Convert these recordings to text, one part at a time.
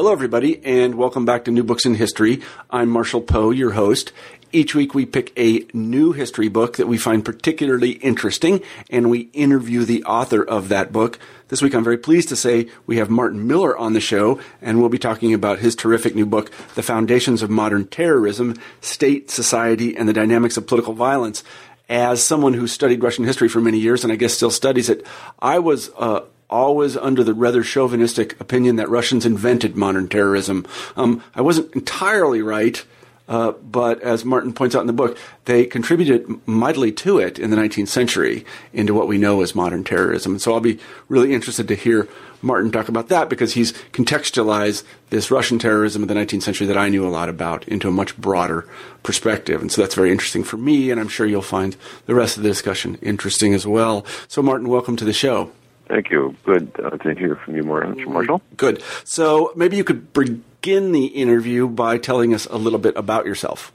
Hello, everybody, and welcome back to New Books in History. I'm Marshall Poe, your host. Each week we pick a new history book that we find particularly interesting, and we interview the author of that book. This week I'm very pleased to say we have Martin Miller on the show, and we'll be talking about his terrific new book, The Foundations of Modern Terrorism, State, Society, and the Dynamics of Political Violence. As someone who studied Russian history for many years, and I guess still studies it, I was uh, always under the rather chauvinistic opinion that Russians invented modern terrorism. Um, I wasn't entirely right, uh, but as Martin points out in the book, they contributed mightily to it in the 19th century into what we know as modern terrorism. And so I'll be really interested to hear Martin talk about that because he's contextualized this Russian terrorism of the 19th century that I knew a lot about into a much broader perspective. And so that's very interesting for me, and I'm sure you'll find the rest of the discussion interesting as well. So, Martin, welcome to the show. Thank you. Good uh, to hear from you, more, Marshall. Good. So maybe you could begin the interview by telling us a little bit about yourself.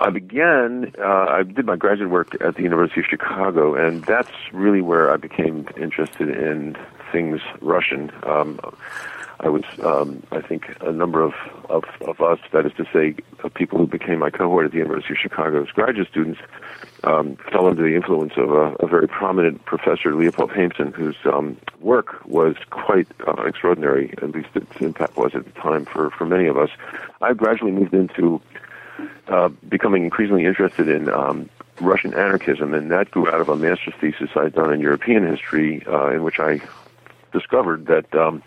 I began, uh, I did my graduate work at the University of Chicago, and that's really where I became interested in things Russian. Um, I was, um, I think, a number of, of, of us, that is to say, of people who became my cohort at the University of Chicago as graduate students, um, fell under the influence of a, a very prominent professor, Leopold Haimson, whose um, work was quite uh, extraordinary, at least its impact was at the time for, for many of us. I gradually moved into uh, becoming increasingly interested in um, Russian anarchism, and that grew out of a master's thesis I'd done in European history, uh, in which I discovered that um,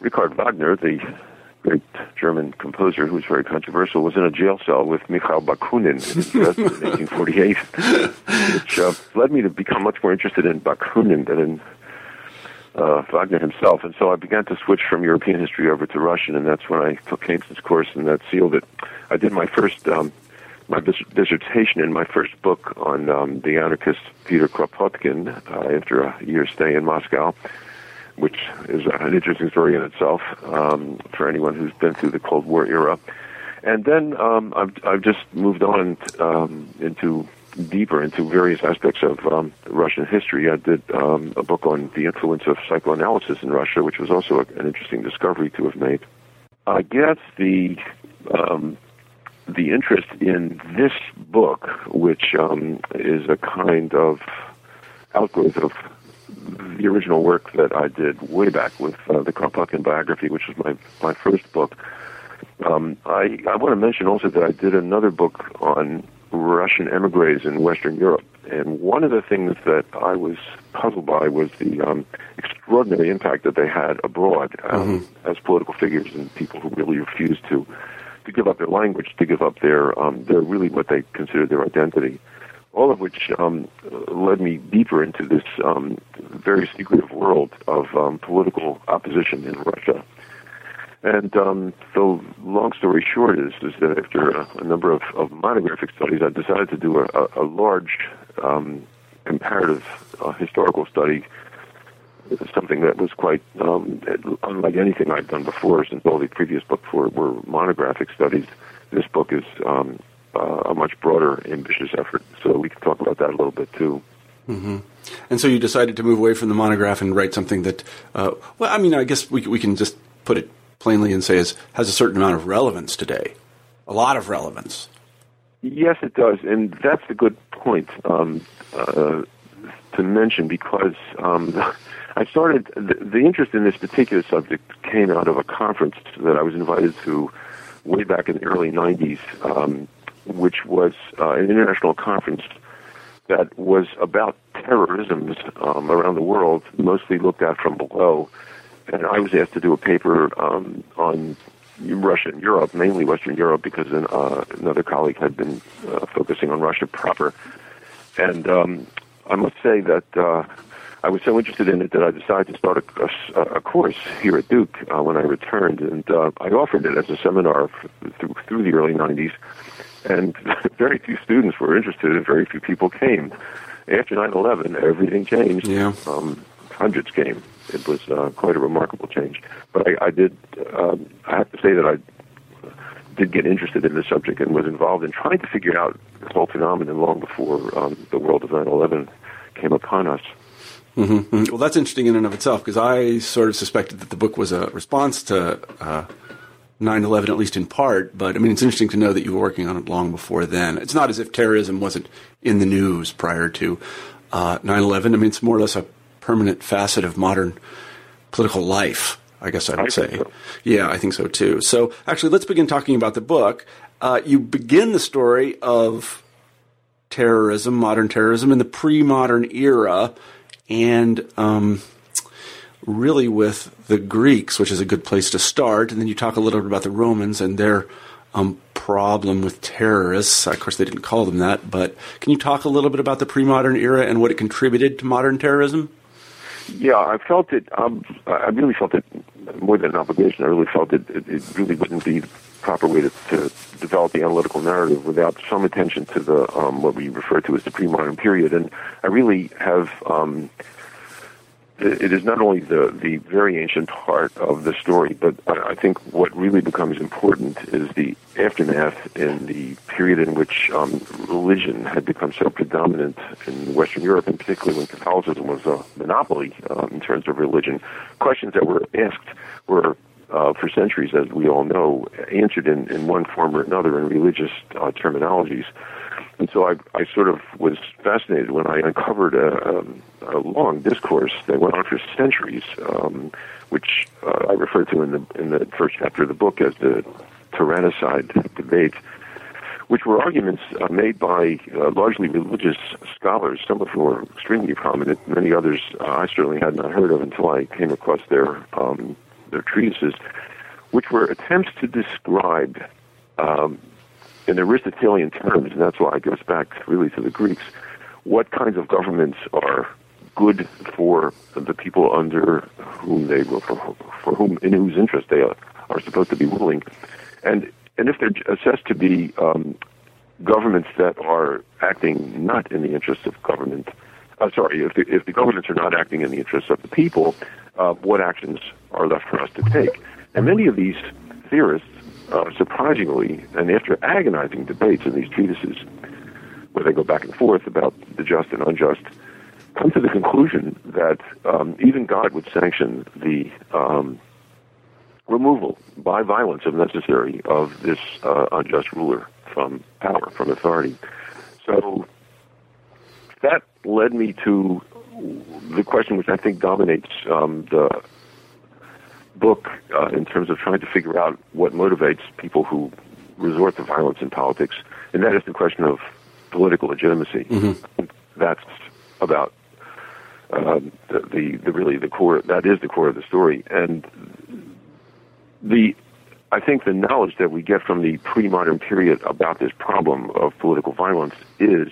Richard Wagner, the great German composer who was very controversial, was in a jail cell with Mikhail Bakunin in 1848, which uh, led me to become much more interested in Bakunin than in uh, Wagner himself. And so I began to switch from European history over to Russian, and that's when I took Haimson's course, and that sealed it. I did my first um, my dis- dissertation in my first book on um, the anarchist Peter Kropotkin uh, after a year's stay in Moscow which is an interesting story in itself um, for anyone who's been through the Cold War era. And then um, I've I've just moved on um, into deeper into various aspects of um, Russian history. I did um, a book on the influence of psychoanalysis in Russia, which was also an interesting discovery to have made. I guess the um, the interest in this book, which um, is a kind of outgrowth of the original work that I did way back with uh, the Kropotkin biography, which was my my first book. Um, I I want to mention also that I did another book on Russian emigres in Western Europe, and one of the things that I was puzzled by was the um, extraordinary impact that they had abroad um, mm-hmm. as political figures and people who really refused to to give up their language, to give up their um, their really what they considered their identity all of which um, led me deeper into this um, very secretive world of um, political opposition in Russia. And um, the long story short is, is that after a, a number of, of, monographic studies, I decided to do a, a large um, comparative uh, historical study, something that was quite um, unlike anything I'd done before, since all the previous books were, were monographic studies. This book is um, uh, a much broader, ambitious effort. So we can talk about that a little bit too. Mm-hmm. And so you decided to move away from the monograph and write something that, uh, well, I mean, I guess we we can just put it plainly and say is, has a certain amount of relevance today, a lot of relevance. Yes, it does, and that's a good point um, uh, to mention because um, I started the, the interest in this particular subject came out of a conference that I was invited to way back in the early '90s. Um, which was uh, an international conference that was about terrorism um, around the world, mostly looked at from below. And I was asked to do a paper um, on Russia and Europe, mainly Western Europe, because an, uh, another colleague had been uh, focusing on Russia proper. And um, I must say that uh, I was so interested in it that I decided to start a, a, a course here at Duke uh, when I returned, and uh, I offered it as a seminar through, through the early '90s. And very few students were interested, and very few people came. After 9/11, everything changed. Yeah. Um, hundreds came. It was uh, quite a remarkable change. But I, I did. Um, I have to say that I did get interested in the subject and was involved in trying to figure out this whole phenomenon long before um, the world of 9/11 came upon us. Mm-hmm. Well, that's interesting in and of itself because I sort of suspected that the book was a response to uh, 9/11, at least in part. But I mean, it's interesting to know that you were working on it long before then. It's not as if terrorism wasn't in the news prior to uh, 9/11. I mean, it's more or less a permanent facet of modern political life. I guess I would I say. so. Yeah, I think so too. So actually, let's begin talking about the book. Uh, you begin the story of terrorism, modern terrorism, in the pre-modern era, and um, really with the Greeks, which is a good place to start. And then you talk a little bit about the Romans and their um, problem with terrorists. Of course, they didn't call them that, but can you talk a little bit about the pre-modern era and what it contributed to modern terrorism? Yeah, I felt it. Um, I really felt it more than an obligation. I really felt it. It, it really wouldn't be the proper way to, to develop the analytical narrative without some attention to the um, what we refer to as the pre-modern period. And I really have. Um, it is not only the, the very ancient part of the story, but I think what really becomes important is the aftermath in the period in which um, religion had become so predominant in Western Europe, and particularly when Catholicism was a monopoly um, in terms of religion. Questions that were asked were, uh, for centuries, as we all know, answered in, in one form or another in religious uh, terminologies. And so I, I sort of was fascinated when I uncovered a, um, a long discourse that went on for centuries, um, which uh, I refer to in the in the first chapter of the book as the tyrannicide debate, which were arguments uh, made by uh, largely religious scholars, some of whom were extremely prominent, many others uh, I certainly had not heard of until I came across their um, their treatises, which were attempts to describe um, in Aristotelian terms, and that's why it goes back really to the Greeks, what kinds of governments are good for the people under whom they for, for whom in whose interest they are, are supposed to be ruling, and and if they're assessed to be um, governments that are acting not in the interests of government, uh, sorry, if the, if the governments are not acting in the interests of the people, uh, what actions are left for us to take? And many of these theorists uh, surprisingly, and after agonizing debates in these treatises, where they go back and forth about the just and unjust, come to the conclusion that um, even God would sanction the um, removal by violence, if necessary, of this uh, unjust ruler from power, from authority. So that led me to the question which I think dominates um, the book uh, in terms of trying to figure out what motivates people who resort to violence in politics, and that is the question of political legitimacy. Mm-hmm. That's about um, the, the the really the core. That is the core of the story, and the I think the knowledge that we get from the pre-modern period about this problem of political violence is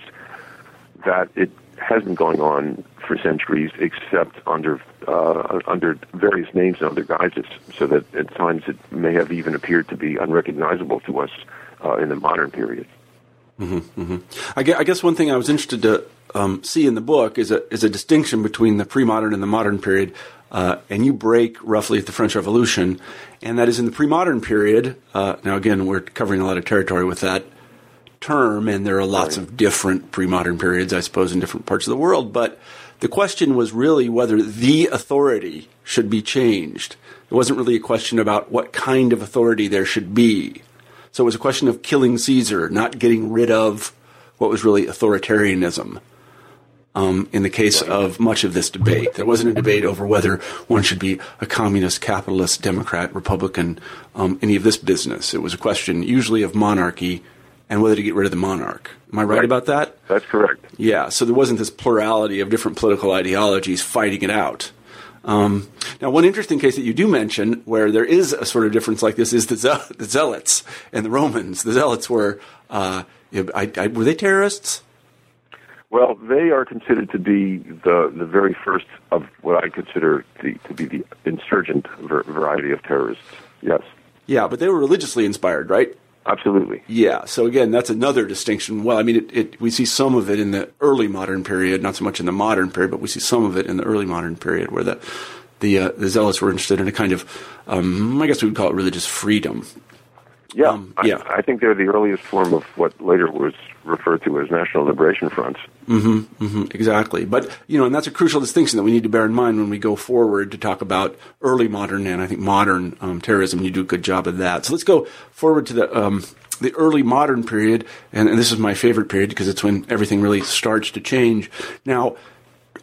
that it has been going on for centuries, except under uh, under various names and other guises, so that at times it may have even appeared to be unrecognizable to us uh, in the modern period. Mm-hmm, mm-hmm. I, guess, I guess one thing I was interested to um, see in the book is a is a distinction between the pre-modern and the modern period, uh, and you break roughly at the French Revolution, and that is in the pre-modern period. Uh, now, again, we're covering a lot of territory with that term, and there are lots of different pre-modern periods, I suppose, in different parts of the world. But the question was really whether the authority should be changed. It wasn't really a question about what kind of authority there should be. So it was a question of killing Caesar, not getting rid of what was really authoritarianism. Um, in the case of much of this debate, there wasn't a debate over whether one should be a communist, capitalist, Democrat, Republican, um, any of this business. It was a question usually of monarchy and whether to get rid of the monarch. Am I right, Right. about that? That's correct. Yeah, so there wasn't this plurality of different political ideologies fighting it out. Um, now, one interesting case that you do mention where there is a sort of difference like this is the, Ze- the Zealots and the Romans. The Zealots were, uh, I, I, were they terrorists? Well, they are considered to be the the very first of what I consider to, to be the insurgent ver- variety of terrorists. Yes. Yeah, but they were religiously inspired, right? Absolutely. Yeah. So again, that's another distinction. Well, I mean, it, it, we see some of it in the early modern period, not so much in the modern period, but we see some of it in the early modern period, where the the, uh, the zealots were interested in a kind of, um, I guess we would call it religious freedom. Yeah, um, yeah. I, I, think they're the earliest form of what later was referred to as national liberation fronts. Mm-hmm, mm-hmm, exactly. But you know, and that's a crucial distinction that we need to bear in mind when we go forward to talk about early modern and I think modern um, terrorism. You do a good job of that. So let's go forward to the um, the early modern period, and, and this is my favorite period because it's when everything really starts to change. Now,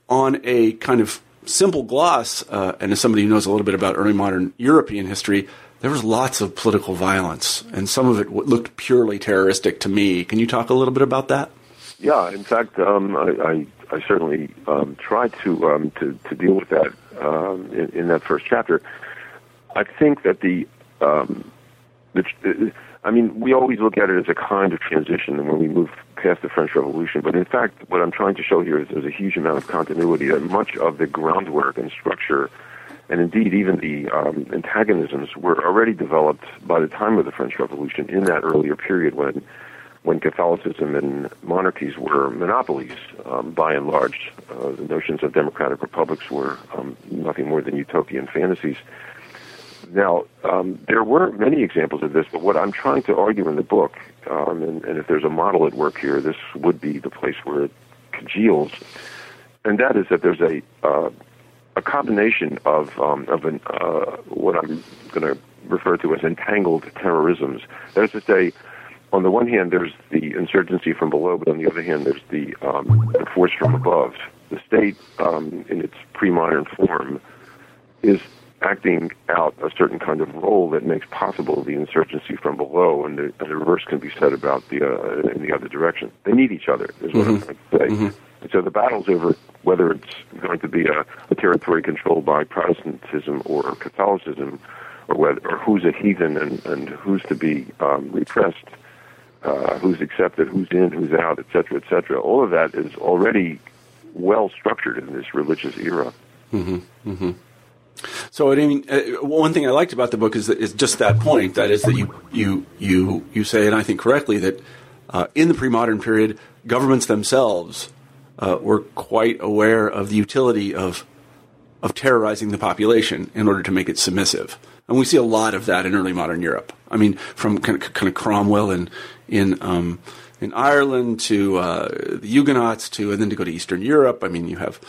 on a kind of simple gloss, uh, and as somebody who knows a little bit about early modern European history, there was lots of political violence, and some of it looked purely terroristic to me. Can you talk a little bit about that? Yeah, in fact, um, I, I, I, certainly um, tried to, um, to, to deal with that um, in, in, that first chapter. I think that the, um, the, I mean, we always look at it as a kind of transition when we move past the French Revolution, but in fact, what I'm trying to show here is there's a huge amount of continuity. That much of the groundwork and structure and indeed even the um, antagonisms were already developed by the time of the French Revolution in that earlier period when when Catholicism and monarchies were monopolies um, by and large. Uh, the notions of democratic republics were um, nothing more than utopian fantasies. Now, um, there were many examples of this, but what I'm trying to argue in the book, um, and, and if there's a model at work here, this would be the place where it congeals, and that is that there's a uh, a combination of um, of an, uh, what I'm going to refer to as entangled terrorisms. That is to say, on the one hand, there's the insurgency from below, but on the other hand, there's the, um, the force from above. The state, um, in its pre-modern form, is acting out a certain kind of role that makes possible the insurgency from below, and the, and the reverse can be said about the uh, in the other direction. They need each other, is what mm-hmm. I'm trying to say. Mm-hmm. And so the battle's over whether it's going to be a, a territory controlled by Protestantism or Catholicism, or whether or who's a heathen and, and who's to be um, repressed, uh, who's accepted, who's in, who's out, etc., cetera, et cetera. All of that is already well structured in this religious era. Mm-hmm, mm-hmm. So, I mean, uh, one thing I liked about the book is, that, is just that point. That is that you you you you say, and I think correctly, that uh, in the pre-modern period, governments themselves uh, were quite aware of the utility of of terrorizing the population in order to make it submissive. And we see a lot of that in early modern Europe. I mean, from kind of, kind of Cromwell in in um, in Ireland to uh, the Huguenots to, and then to go to Eastern Europe. I mean, you have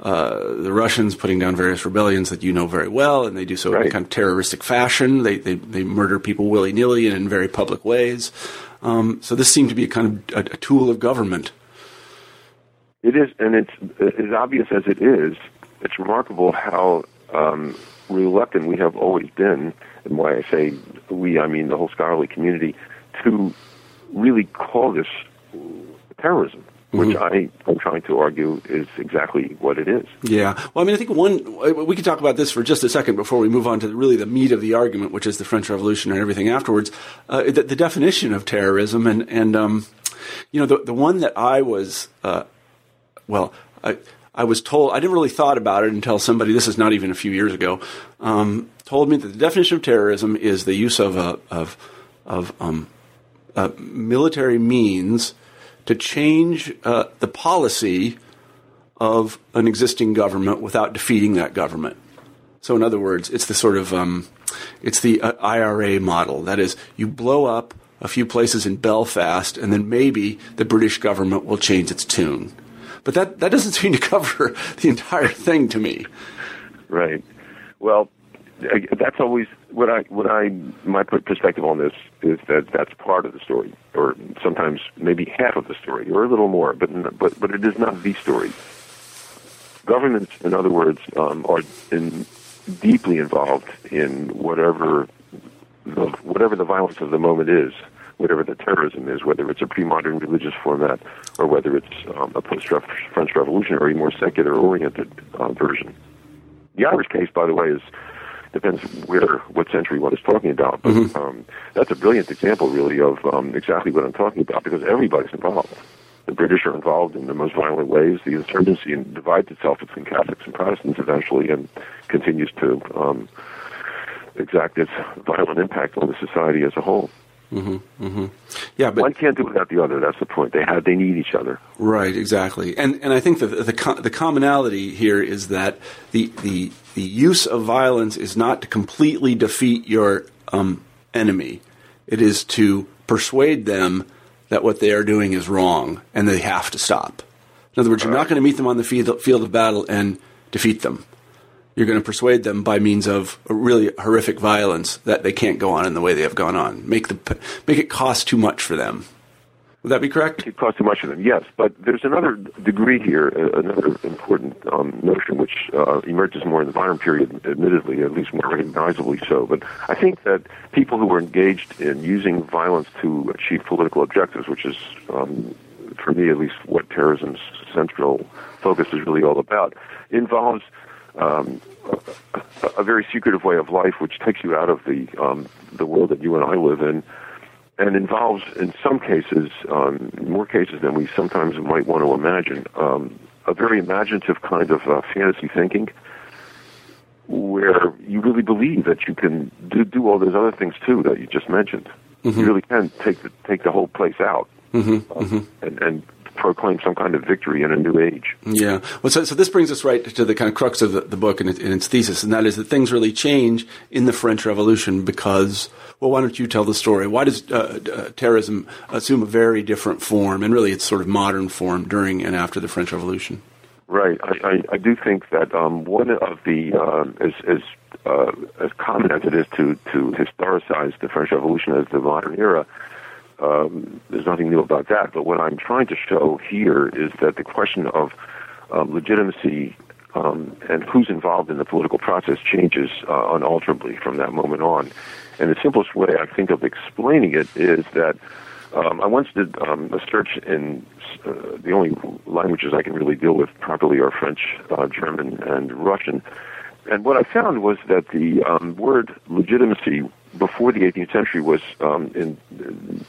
uh, the Russians putting down various rebellions that you know very well, and they do so right. in kind of terroristic fashion. They they, they murder people willy nilly and in very public ways. Um, so this seemed to be a kind of a, a tool of government it is, and it's as obvious as it is. It's remarkable how um, reluctant we have always been, and why I say we, I mean the whole scholarly community, to really call this terrorism which mm-hmm. I am trying to argue is exactly what it is. Yeah. Well, I mean, I think one we could talk about this for just a second before we move on to really the meat of the argument, which is the French Revolution and everything afterwards. Uh, the, the, definition of terrorism, and and um, you know, the the one that I was uh, well, I, I was told, I didn't really thought about it until somebody, this is not even a few years ago, um, told me that the definition of terrorism is the use of, a, of, of um, uh, military means to change uh, the policy of an existing government without defeating that government. So, in other words, it's the sort of um, it's the uh, IRA model. That is, you blow up a few places in Belfast, and then maybe the British government will change its tune. But that, that doesn't seem to cover the entire thing to me. Right. Well, that's always what I what I my perspective on this is that that's part of the story, or sometimes maybe half of the story, or a little more, but but but it is not the story. Governments, in other words, um, are in, deeply involved in whatever the, whatever the violence of the moment is whatever the terrorism is, whether it's a pre-modern religious format or whether it's um, a post-French revolutionary, more secular-oriented uh, version. The Irish case, by the way, is depends where what century one is talking about. But mm-hmm. um, that's a brilliant example, really, of um, exactly what I'm talking about because everybody's involved. the British are involved in the most violent ways. The insurgency divides itself between Catholics and Protestants eventually, and continues to um, exact its violent impact on the society as a whole. Mm-hmm, mm-hmm. Yeah, but one can't do without the other. That's the point. They have, they need each other. Right, exactly. And and I think that the the, the commonality here is that the the the use of violence is not to completely defeat your um, enemy. It is to persuade them that what they are doing is wrong and they have to stop. In other words, you're not going to meet them on the field, field of battle and defeat them you're going to persuade them by means of really horrific violence that they can't go on in the way they have gone on. Make the make it cost too much for them. Would that be correct? It costs too much for them, yes. But there's another degree here, uh, another important um, notion which uh, emerges more in the modern period, admittedly, at least more recognizably so. But I think that people who are engaged in using violence to achieve political objectives, which is, um, for me at least, what terrorism's central focus is really all about, involves um, a, a, very secretive way of life, which takes you out of the um, the world that you and I live in, and involves, in some cases, um, more cases than we sometimes might want to imagine, um, a very imaginative kind of uh, fantasy thinking, where you really believe that you can do, do all those other things too that you just mentioned. Mm-hmm. You really can take the take the whole place out. Mm-hmm, mm-hmm. and, and proclaim some kind of victory in a new age. Yeah. Well, so, so this brings us right to the kind of crux of the, the book and, it, and, its thesis, and that is that things really change in the French Revolution because, well, why don't you tell the story? Why does uh, uh, terrorism assume a very different form, and really its sort of modern form during and after the French Revolution? Right. I, I, I do think that um, one of the, uh, as, as, uh, as common as it is to, to historicize the French Revolution as the modern era, um, there's nothing new about that. But what I'm trying to show here is that the question of um, legitimacy um, and who's involved in the political process changes uh, unalterably from that moment on. And the simplest way I think of explaining it is that um, I once did um, a search in uh, the only languages I can really deal with properly are French, uh, German, and Russian. And what I found was that the um, word legitimacy before the 18th century was, um, in,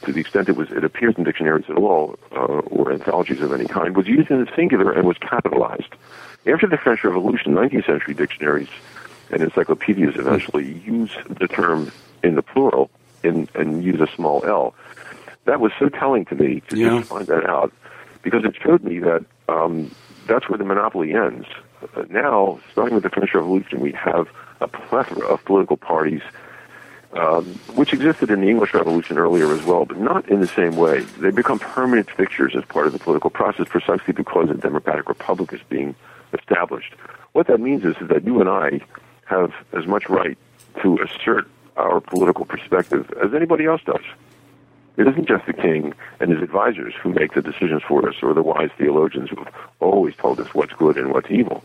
to the extent it was, it appears in dictionaries at all, uh, or anthologies of any kind, was used in the singular and was capitalized. After the French Revolution, 19th century dictionaries and encyclopedias eventually use the term in the plural in, and use a small l. That was so telling to me to yeah. just find that out because it showed me that um, that's where the monopoly ends. Uh, now, starting with the French Revolution, we have a plethora of political parties um, which existed in the English Revolution earlier as well, but not in the same way. They become permanent fixtures as part of the political process precisely because a democratic republic is being established. What that means is that you and I have as much right to assert our political perspective as anybody else does. It isn't just the king and his advisors who make the decisions for us or the wise theologians who have always told us what's good and what's evil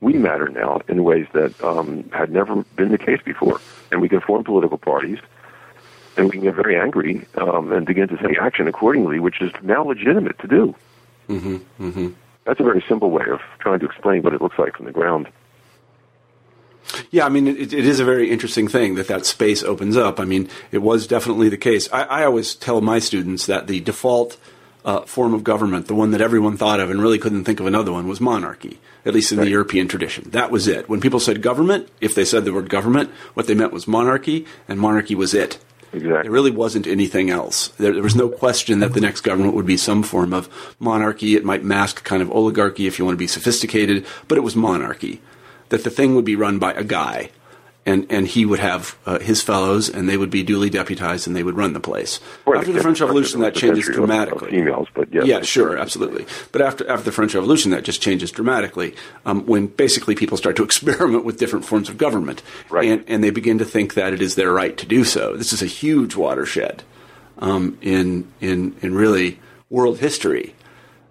we matter now in ways that um, had never been the case before. And we can form political parties, and we can get very angry um, and begin to take action accordingly, which is now legitimate to do. Mm-hmm, mm-hmm. That's a very simple way of trying to explain what it looks like from the ground. Yeah, I mean, it, it is a very interesting thing that that space opens up. I mean, it was definitely the case. I, I always tell my students that the default uh, form of government, the one that everyone thought of and really couldn't think of another one, was monarchy, at least in right. the European tradition. That was it. When people said government, if they said the word government, what they meant was monarchy, and monarchy was it. Exactly. There really wasn't anything else. There, there, was no question that the next government would be some form of monarchy. It might mask kind of oligarchy if you want to be sophisticated, but it was monarchy. That the thing would be run by a guy and and he would have uh, his fellows, and they would be duly deputized, and they would run the place. After the French Revolution, that changes dramatically. females, but yes, yeah, sure, absolutely. But after after the French Revolution, that just changes dramatically um, when basically people start to experiment with different forms of government, right. and and they begin to think that it is their right to do so. This is a huge watershed um, in in in really world history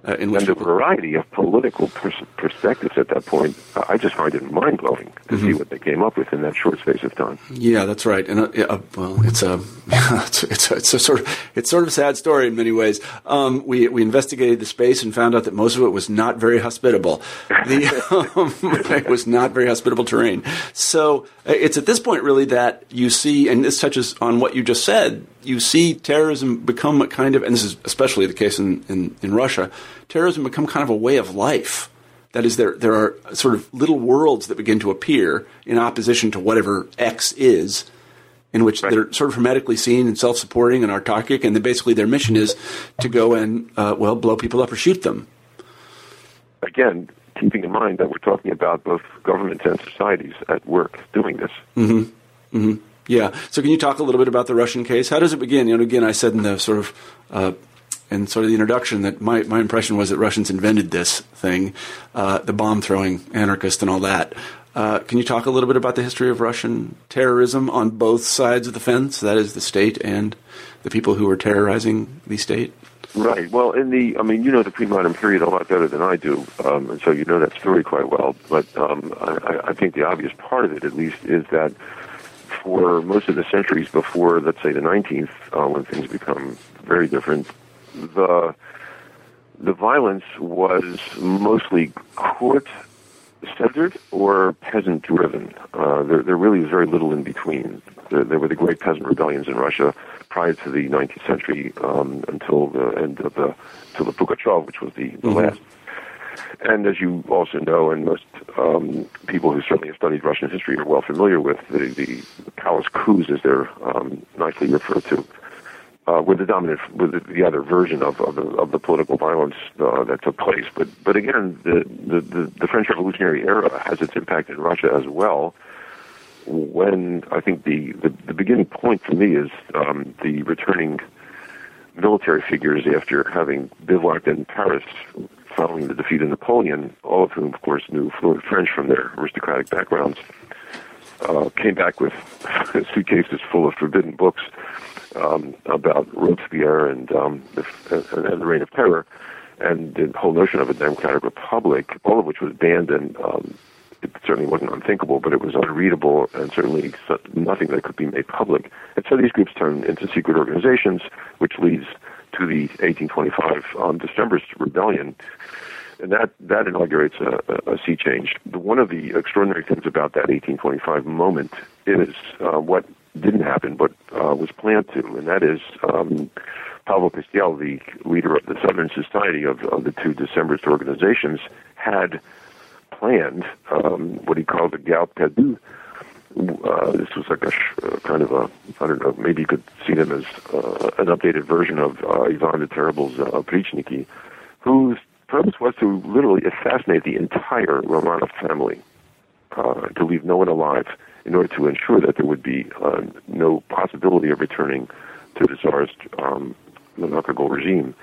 uh, and the variety of political pers- perspectives at that point, uh, I just find it mind blowing to mm-hmm. see what they came up with in that short space of time. Yeah, that's right. And uh, uh well, it's a, it's a, it's a, it's a sort of it's sort of a sad story in many ways. Um, we we investigated the space and found out that most of it was not very hospitable. The, um, it was not very hospitable terrain. So uh, it's at this point really that you see, and this touches on what you just said you see terrorism become a kind of, and this is especially the case in, in, in Russia, terrorism become kind of a way of life. That is, there there are sort of little worlds that begin to appear in opposition to whatever X is, in which right. they're sort of hermetically seen and self-supporting and autarkic, and then basically their mission is to go and uh, well blow people up or shoot them. Again, keeping in mind that we're talking about both governments and societies at work doing this. Mm-hmm. Mm-hmm. Yeah. So, can you talk a little bit about the Russian case? How does it begin? You know, again, I said in the sort of uh, in sort of the introduction that my, my impression was that Russians invented this thing, uh, the bomb throwing anarchist and all that. Uh, can you talk a little bit about the history of Russian terrorism on both sides of the fence? That is, the state and the people who were terrorizing the state. Right. Well, in the, I mean, you know the pre-modern period a lot better than I do, um, and so you know that story quite well. But um, I, I think the obvious part of it, at least, is that for most of the centuries before, let's say, the 19th, uh, when things become very different, the the violence was mostly court centered or peasant driven. Uh, there, there really is very little in between. There, there, were the great peasant rebellions in Russia prior to the 19th century um, until the end of the until the Pugachev, which was the, the mm-hmm. last. And as you also know, and most um, people who certainly have studied Russian history are well familiar with, the, the, the palace coups, as they're um, nicely referred to, uh, with the dominant, with the other version of of the, of the political violence uh, that took place. But but again, the, the the French Revolutionary era has its impact in Russia as well. When I think the the, the beginning point for me is um, the returning military figures after having bivouacked in Paris following the defeat of Napoleon, all of whom, of course, knew fluent French from their aristocratic backgrounds, uh, came back with suitcases full of forbidden books um, about Robespierre and, um, the, and the Reign of Terror, and the whole notion of a democratic republic, all of which was banned and um, it certainly wasn't unthinkable, but it was unreadable and certainly nothing that could be made public. And so these groups turned into secret organizations, which leads to the 1825 um, Decembrist rebellion. And that, that inaugurates a, a, sea change. One of the extraordinary things about that 1825 moment is uh, what didn't happen, but uh, was planned to, and that is um, Pavel Pestel, the leader of the Southern Society of, of the two Decembrist organizations, had planned um, what he called the Garde Perdue. Uh, this was like a sh- uh, kind of a, I don't know, maybe you could see them as uh, an updated version of uh, Ivan the Terrible's uh, Oprichniki, whose purpose was to literally assassinate the entire Romanov family, uh, to leave no one alive in order to ensure that there would be uh, no possibility of returning to the Tsarist um, monarchical regime.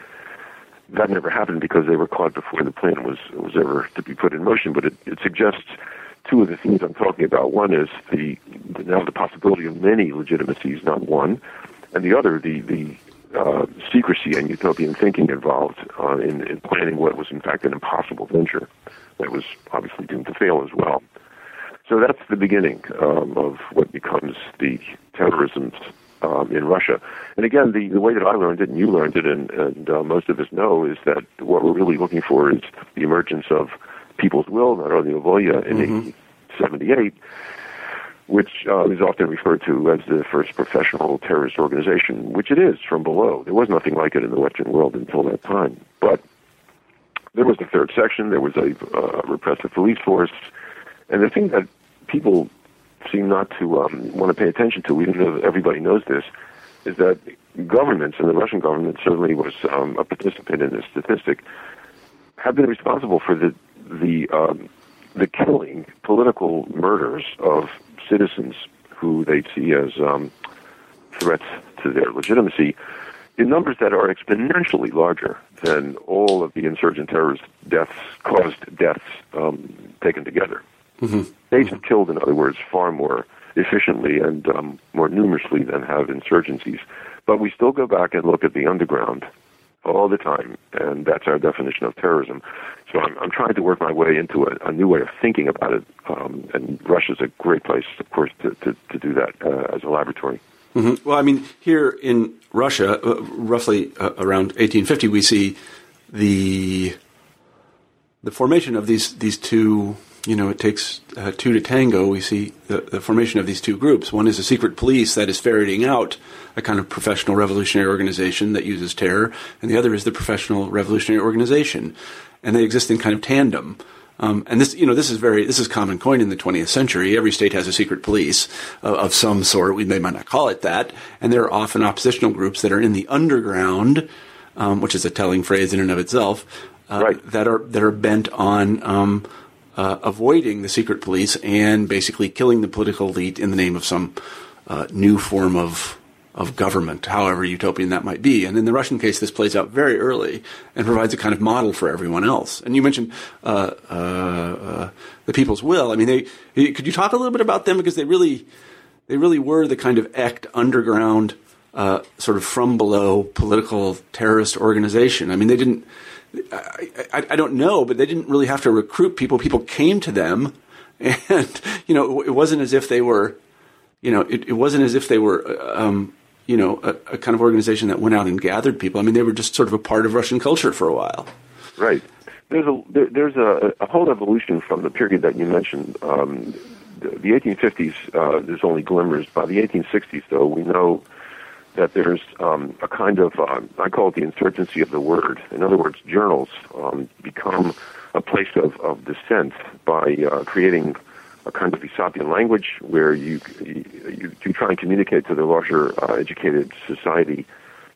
That never happened because they were caught before the plan was was ever to be put in motion. But it, it suggests two of the things I'm talking about. One is the, now the possibility of many legitimacies, not one, and the other the the uh, secrecy and utopian thinking involved uh, in, in planning what was in fact an impossible venture that was obviously doomed to fail as well. So that's the beginning um, of what becomes the terrorism um, in Russia. And again, the, the way that I learned it and you learned it, and, and uh, most of us know, is that what we're really looking for is the emergence of people's will, Narodnaya Volya, in mm-hmm. 1878, which uh, is often referred to as the first professional terrorist organization, which it is from below. There was nothing like it in the Western world until that time. But there was the third section, there was a uh, repressive police force, and the thing that people seem not to um, want to pay attention to, even though everybody knows this, is that governments, and the Russian government certainly was um, a participant in this statistic, have been responsible for the the um, the killing, political murders of citizens who they see as um, threats to their legitimacy in numbers that are exponentially larger than all of the insurgent terrorist deaths caused deaths um, taken together. Mm-hmm. States have killed, in other words, far more efficiently and um, more numerously than have insurgencies. But we still go back and look at the underground all the time, and that's our definition of terrorism. So I'm, I'm trying to work my way into a, a new way of thinking about it, um, and Russia's a great place, of course, to, to, to do that uh, as a laboratory. Mm-hmm. Well, I mean, here in Russia, uh, roughly uh, around 1850, we see the the formation of these these two you know, it takes uh, two to tango. We see the, the, formation of these two groups. One is a secret police that is ferreting out a kind of professional revolutionary organization that uses terror, and the other is the professional revolutionary organization, and they exist in kind of tandem. Um, and this, you know, this is very, this is common coin in the 20th century. Every state has a secret police uh, of some sort. We may might not call it that. And there are often oppositional groups that are in the underground, um, which is a telling phrase in and of itself, uh, right. that are that are bent on um, uh, avoiding the secret police and basically killing the political elite in the name of some uh, new form of of government, however utopian that might be. And in the Russian case, this plays out very early and provides a kind of model for everyone else. And you mentioned uh, uh, uh the People's Will. I mean, they could you talk a little bit about them because they really they really were the kind of act underground, uh, sort of from below political terrorist organization. I mean, they didn't I, I, I, don't know, but they didn't really have to recruit people. People came to them, and you know, it wasn't as if they were, you know, it, it wasn't as if they were, um, you know, a, a, kind of organization that went out and gathered people. I mean, they were just sort of a part of Russian culture for a while. Right. There's a there, there's a, a, whole evolution from the period that you mentioned. Um, the, the 1850s, uh, there's only glimmers. By the 1860s, though, we know that there's um, a kind of, uh, I call it the insurgency of the word. In other words, journals um, become a place of, of dissent by uh, creating a kind of Aesopian language where you, you, you try and communicate to the larger uh, educated society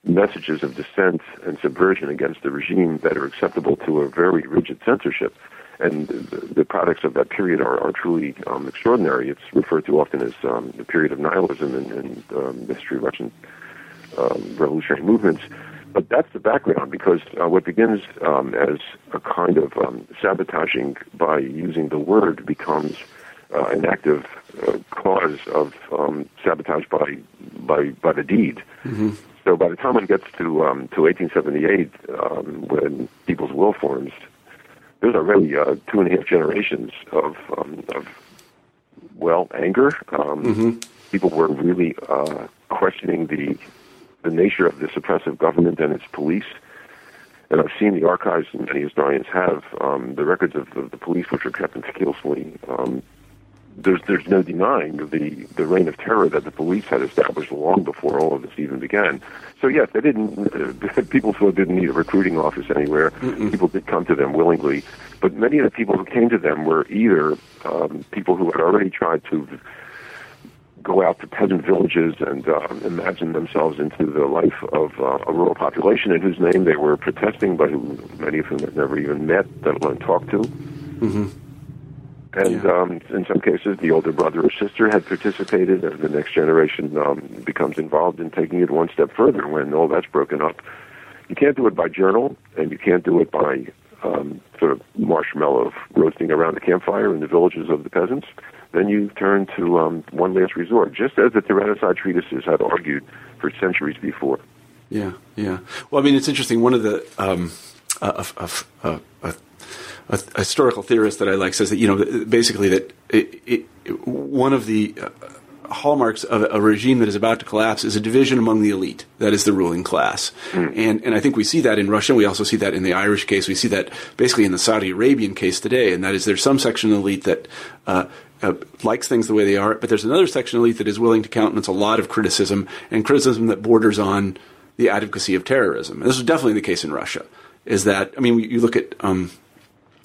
messages of dissent and subversion against the regime that are acceptable to a very rigid censorship. And the, the products of that period are, are truly um, extraordinary. It's referred to often as um, the period of nihilism in, in um, the history of Russian um, revolutionary movements. But that's the background because uh, what begins um, as a kind of um, sabotaging by using the word becomes uh, an active uh, cause of um, sabotage by by by the deed. Mm-hmm. So by the time one gets to um, to 1878, um, when People's Will forms, there's already uh, two and a half generations of um, of well anger. Um, mm-hmm. People were really uh, questioning the the nature of this oppressive government and its police. And I've seen the archives, and many historians have, um, the records of the, the, police, which are kept meticulously. Um, there's there's no denying the the reign of terror that the police had established long before all of this even began. So yes, they didn't. Uh, people still didn't need a recruiting office anywhere. Mm-mm. People did come to them willingly, but many of the people who came to them were either um, people who had already tried to go out to peasant villages and uh, imagine themselves into the life of uh, a rural population in whose name they were protesting, but who many of whom had never even met, let alone talked to. Mm-hmm. And yeah. um, in some cases, the older brother or sister had participated, and the next generation um, becomes involved in taking it one step further when all that's broken up. You can't do it by journal, and you can't do it by um, sort of marshmallow roasting around the campfire in the villages of the peasants then you turn to um, one last resort, just as the tyrannicide treatises had argued for centuries before. Yeah, yeah. Well, I mean, it's interesting. One of the um, a, a, a, a, historical theorist that I like says that you know basically that it, it, one of the uh, hallmarks of a regime that is about to collapse is a division among the elite. That is the ruling class. Mm. And, and I think we see that in Russia. We also see that in the Irish case. We see that basically in the Saudi Arabian case today. And that is there's some section of the elite that uh, uh, likes things the way they are, but there's another section of elite that is willing to countenance a lot of criticism and criticism that borders on the advocacy of terrorism. And this is definitely the case in Russia. Is that I mean, you look at um,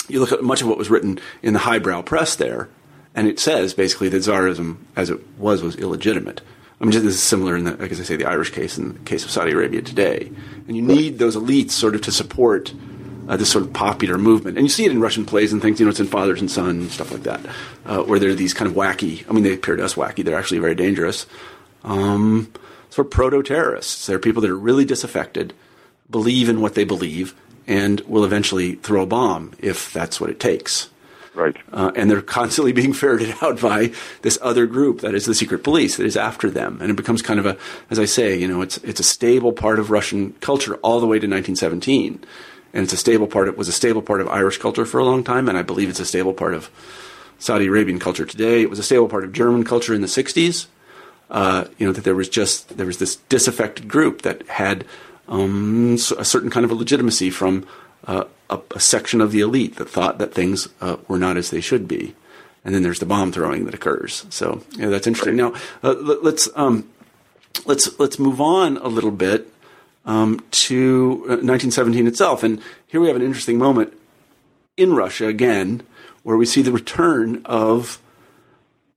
you look at much of what was written in the highbrow press there, and it says basically that Tsarism, as it was, was illegitimate. I mean, this is similar in the, like as I say, the Irish case and the case of Saudi Arabia today. And you need those elites sort of to support uh, this sort of popular movement. And you see it in Russian plays and things, you know, it's in Fathers and Son stuff like that, uh, where they're these kind of wacky, I mean, they appear to us wacky, they're actually very dangerous, um, sort of proto terrorists. They're people that are really disaffected, believe in what they believe, and will eventually throw a bomb if that's what it takes. Right. Uh, and they're constantly being ferreted out by this other group that is the secret police that is after them. And it becomes kind of a, as I say, you know, it's, it's a stable part of Russian culture all the way to 1917 and it's a stable part. It was a stable part of Irish culture for a long time, and I believe it's a stable part of Saudi Arabian culture today. It was a stable part of German culture in the '60s. Uh, you know that there was just there was this disaffected group that had um, a certain kind of a legitimacy from uh, a, a, section of the elite that thought that things uh, were not as they should be, and then there's the bomb throwing that occurs. So yeah, that's interesting. Now uh, let's um, let's let's move on a little bit um, to 1917 uh, itself, and here we have an interesting moment in Russia again, where we see the return of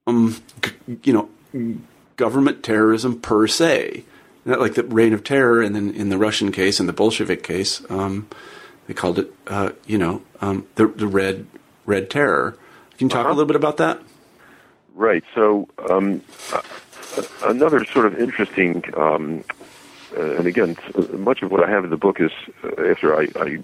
um, g- you know government terrorism per se like the reign of terror, and then in the Russian case and the Bolshevik case, um, they called it, uh, you know, um, the, the red red terror. Can you talk uh-huh. a little bit about that? Right. So um, another sort of interesting, um, uh, and again, much of what I have in the book is uh, after I, I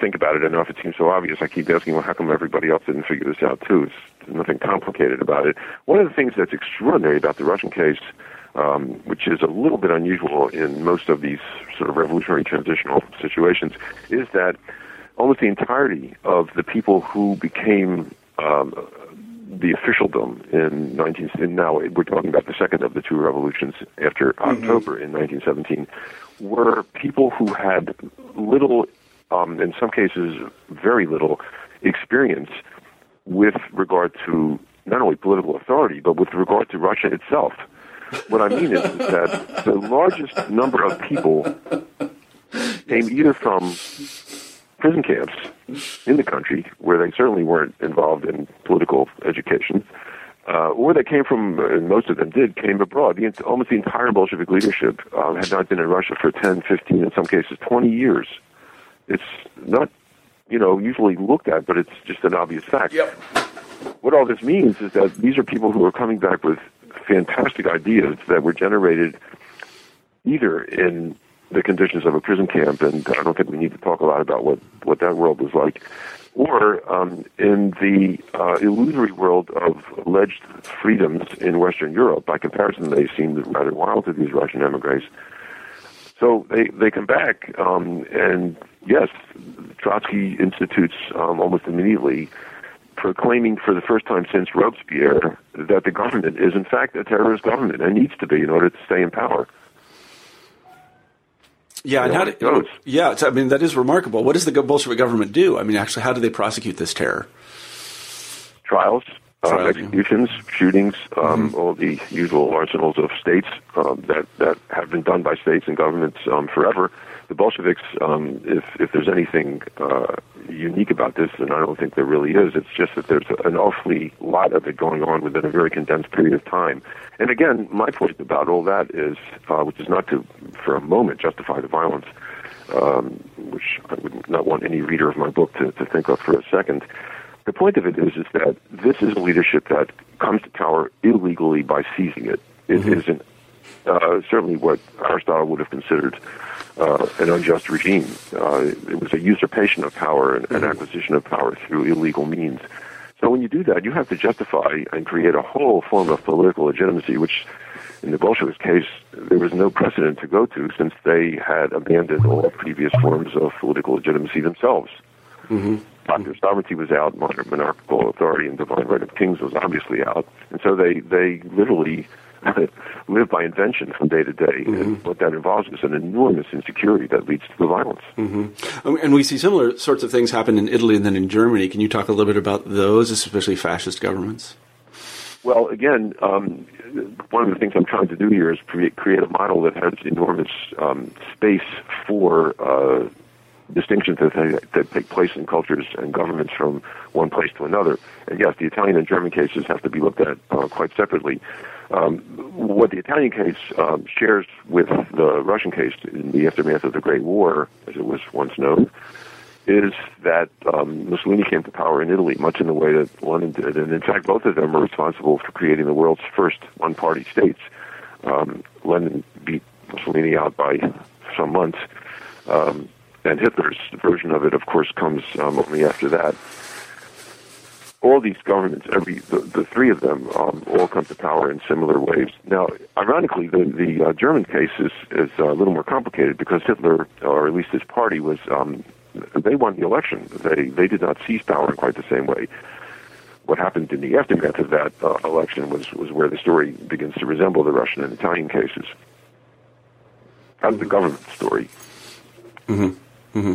think about it enough, it seems so obvious. I keep asking, well, how come everybody else didn't figure this out too? It's nothing complicated about it. One of the things that's extraordinary about the Russian case um, which is a little bit unusual in most of these sort of revolutionary transitional situations, is that almost the entirety of the people who became um, the officialdom in 19 in now we're talking about the second of the two revolutions after mm-hmm. October in 1917 were people who had little um, in some cases very little experience with regard to not only political authority but with regard to Russia itself what I mean is, is that the largest number of people came either from prison camps in the country, where they certainly weren't involved in political education, uh, or they came from, and most of them did, came abroad. The, almost the entire Bolshevik leadership uh, had not been in Russia for 10, 15, in some cases 20 years. It's not, you know, usually looked at, but it's just an obvious fact. Yep. What all this means is that these are people who are coming back with fantastic ideas that were generated either in the conditions of a prison camp, and I don't think we need to talk a lot about what, what that world was like, or um, in the uh, illusory world of alleged freedoms in Western Europe. By comparison, they seemed rather wild to these Russian emigres. So they, they come back, um, and yes, Trotsky institutes um, almost immediately proclaiming for the first time since Robespierre that the government is in fact a terrorist government and needs to be in order to stay in power. Yeah, and how do, yeah, I mean that is remarkable. What does the Bolshevik government do? I mean, actually, how do they prosecute this terror? Trials, uh, executions, shootings, um, mm-hmm. all the usual arsenals of states um, that that have been done by states and governments um, forever the Bolsheviks, um, if if there's anything uh, unique about this, and I don't think there really is, it's just that there's an awfully lot of it going on within a very condensed period of time. And again, my point about all that is, uh, which is not to, for a moment, justify the violence, um, which I would not want any reader of my book to, to think of for a second. The point of it is, is that this is a leadership that comes to power illegally by seizing it. It mm-hmm. isn't uh, certainly what Aristotle would have considered uh, an unjust regime. Uh, it was a usurpation of power and an mm-hmm. acquisition of power through illegal means. So when you do that, you have to justify and create a whole form of political legitimacy, which in the Bolshevik case, there was no precedent to go to since they had abandoned all previous forms of political legitimacy themselves. Mm-hmm. Popular sovereignty was out, monarchical authority and divine right of kings was obviously out, and so they they literally live by invention from day to day. Mm-hmm. And what that involves is an enormous insecurity that leads to the violence. Mm-hmm. And we see similar sorts of things happen in Italy and then in Germany. Can you talk a little bit about those, especially fascist governments? Well, again, um, one of the things I'm trying to do here is create, create a model that has enormous um, space for uh, distinctions that, that take place in cultures and governments from one place to another. And yes, the Italian and German cases have to be looked at uh, quite separately. Um, what the Italian case um, shares with the Russian case in the aftermath of the Great War, as it was once known, is that um, Mussolini came to power in Italy, much in the way that Lenin did. And in fact, both of them were responsible for creating the world's first one party states. Um, Lenin beat Mussolini out by some months. Um, and Hitler's version of it, of course, comes um, only after that all these governments, every the, the three of them, um, all come to power in similar ways. Now, ironically, the the uh, German case is is uh, a little more complicated because Hitler, or at least his party, was um, they won the election. They they did not seize power in quite the same way. What happened in the aftermath of that uh, election was was where the story begins to resemble the Russian and Italian cases. That's the government story. Mm-hmm. Mm-hmm.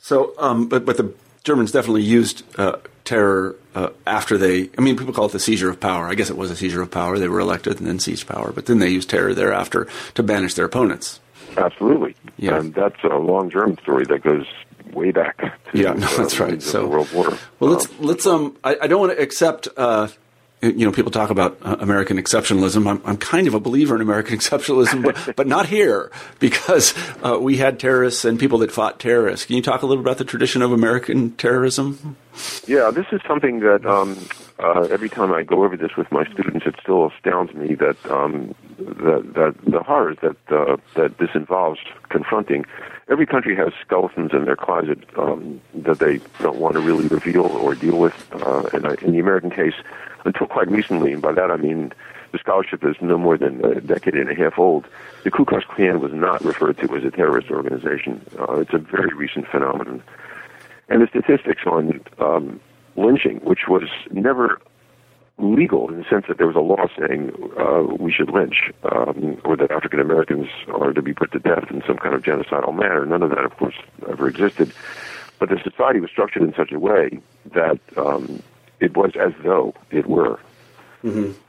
So, um, but but the Germans definitely used uh, terror uh, after they. I mean, people call it the seizure of power. I guess it was a seizure of power. They were elected and then seized power, but then they used terror thereafter to banish their opponents. Absolutely. Yeah. And that's a long German story that goes way back. To, Yeah, no, uh, that's the right. So- World War. Well, let's Um, let's um. I, I don't want to accept. Uh, you know, people talk about uh, American exceptionalism. I'm, I'm kind of a believer in American exceptionalism, but, but not here because uh, we had terrorists and people that fought terrorists. Can you talk a little about the tradition of American terrorism? Yeah, this is something that um, uh, every time I go over this with my students, it still astounds me that um, that, that the horrors that uh, that this involves confronting. Every country has skeletons in their closet um, that they don't want to really reveal or deal with. Uh, and I, in the American case, until quite recently, and by that I mean the scholarship is no more than a decade and a half old. The Ku Klux Klan was not referred to as a terrorist organization. Uh, it's a very recent phenomenon and the statistics on um, lynching, which was never legal in the sense that there was a law saying uh, we should lynch um, or that African Americans are to be put to death in some kind of genocidal manner. None of that, of course, ever existed. But the society was structured in such a way that um, it was as though it were.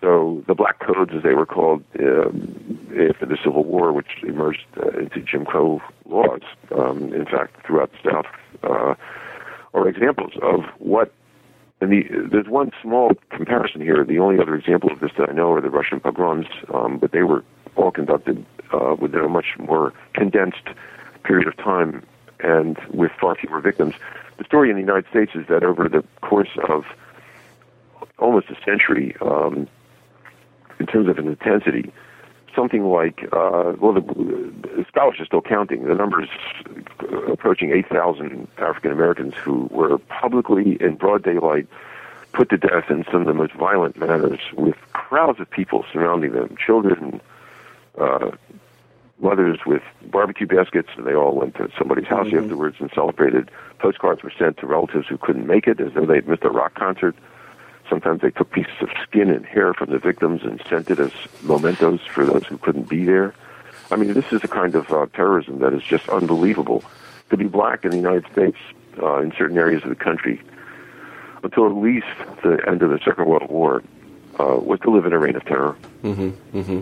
So the black codes, as they were called um, after the Civil War, which emerged uh, into Jim Crow laws, um, in fact, throughout the South, uh, are examples of what. And the, there's one small comparison here. The only other example of this that I know are the Russian pogroms, um, but they were all conducted uh, within a much more condensed period of time and with far fewer victims. The story in the United States is that over the course of almost a century, um, in terms of an intensity, something like, uh, well, the, the scholars are still counting. The numbers approaching 8,000 African Americans who were publicly in broad daylight put to death in some of the most violent manners with crowds of people surrounding them, children, uh, mothers with barbecue baskets, and they all went to somebody's house afterwards and celebrated. Postcards were sent to relatives who couldn't make it as though they'd missed a rock concert. Sometimes they took pieces of skin and hair from the victims and sent it as mementos for those who couldn't be there. I mean, this is a kind of uh, terrorism that is just unbelievable. To be black in the United States, uh, in certain areas of the country, until at least the end of the Second World War, uh, was to live in a reign of terror. Mm-hmm.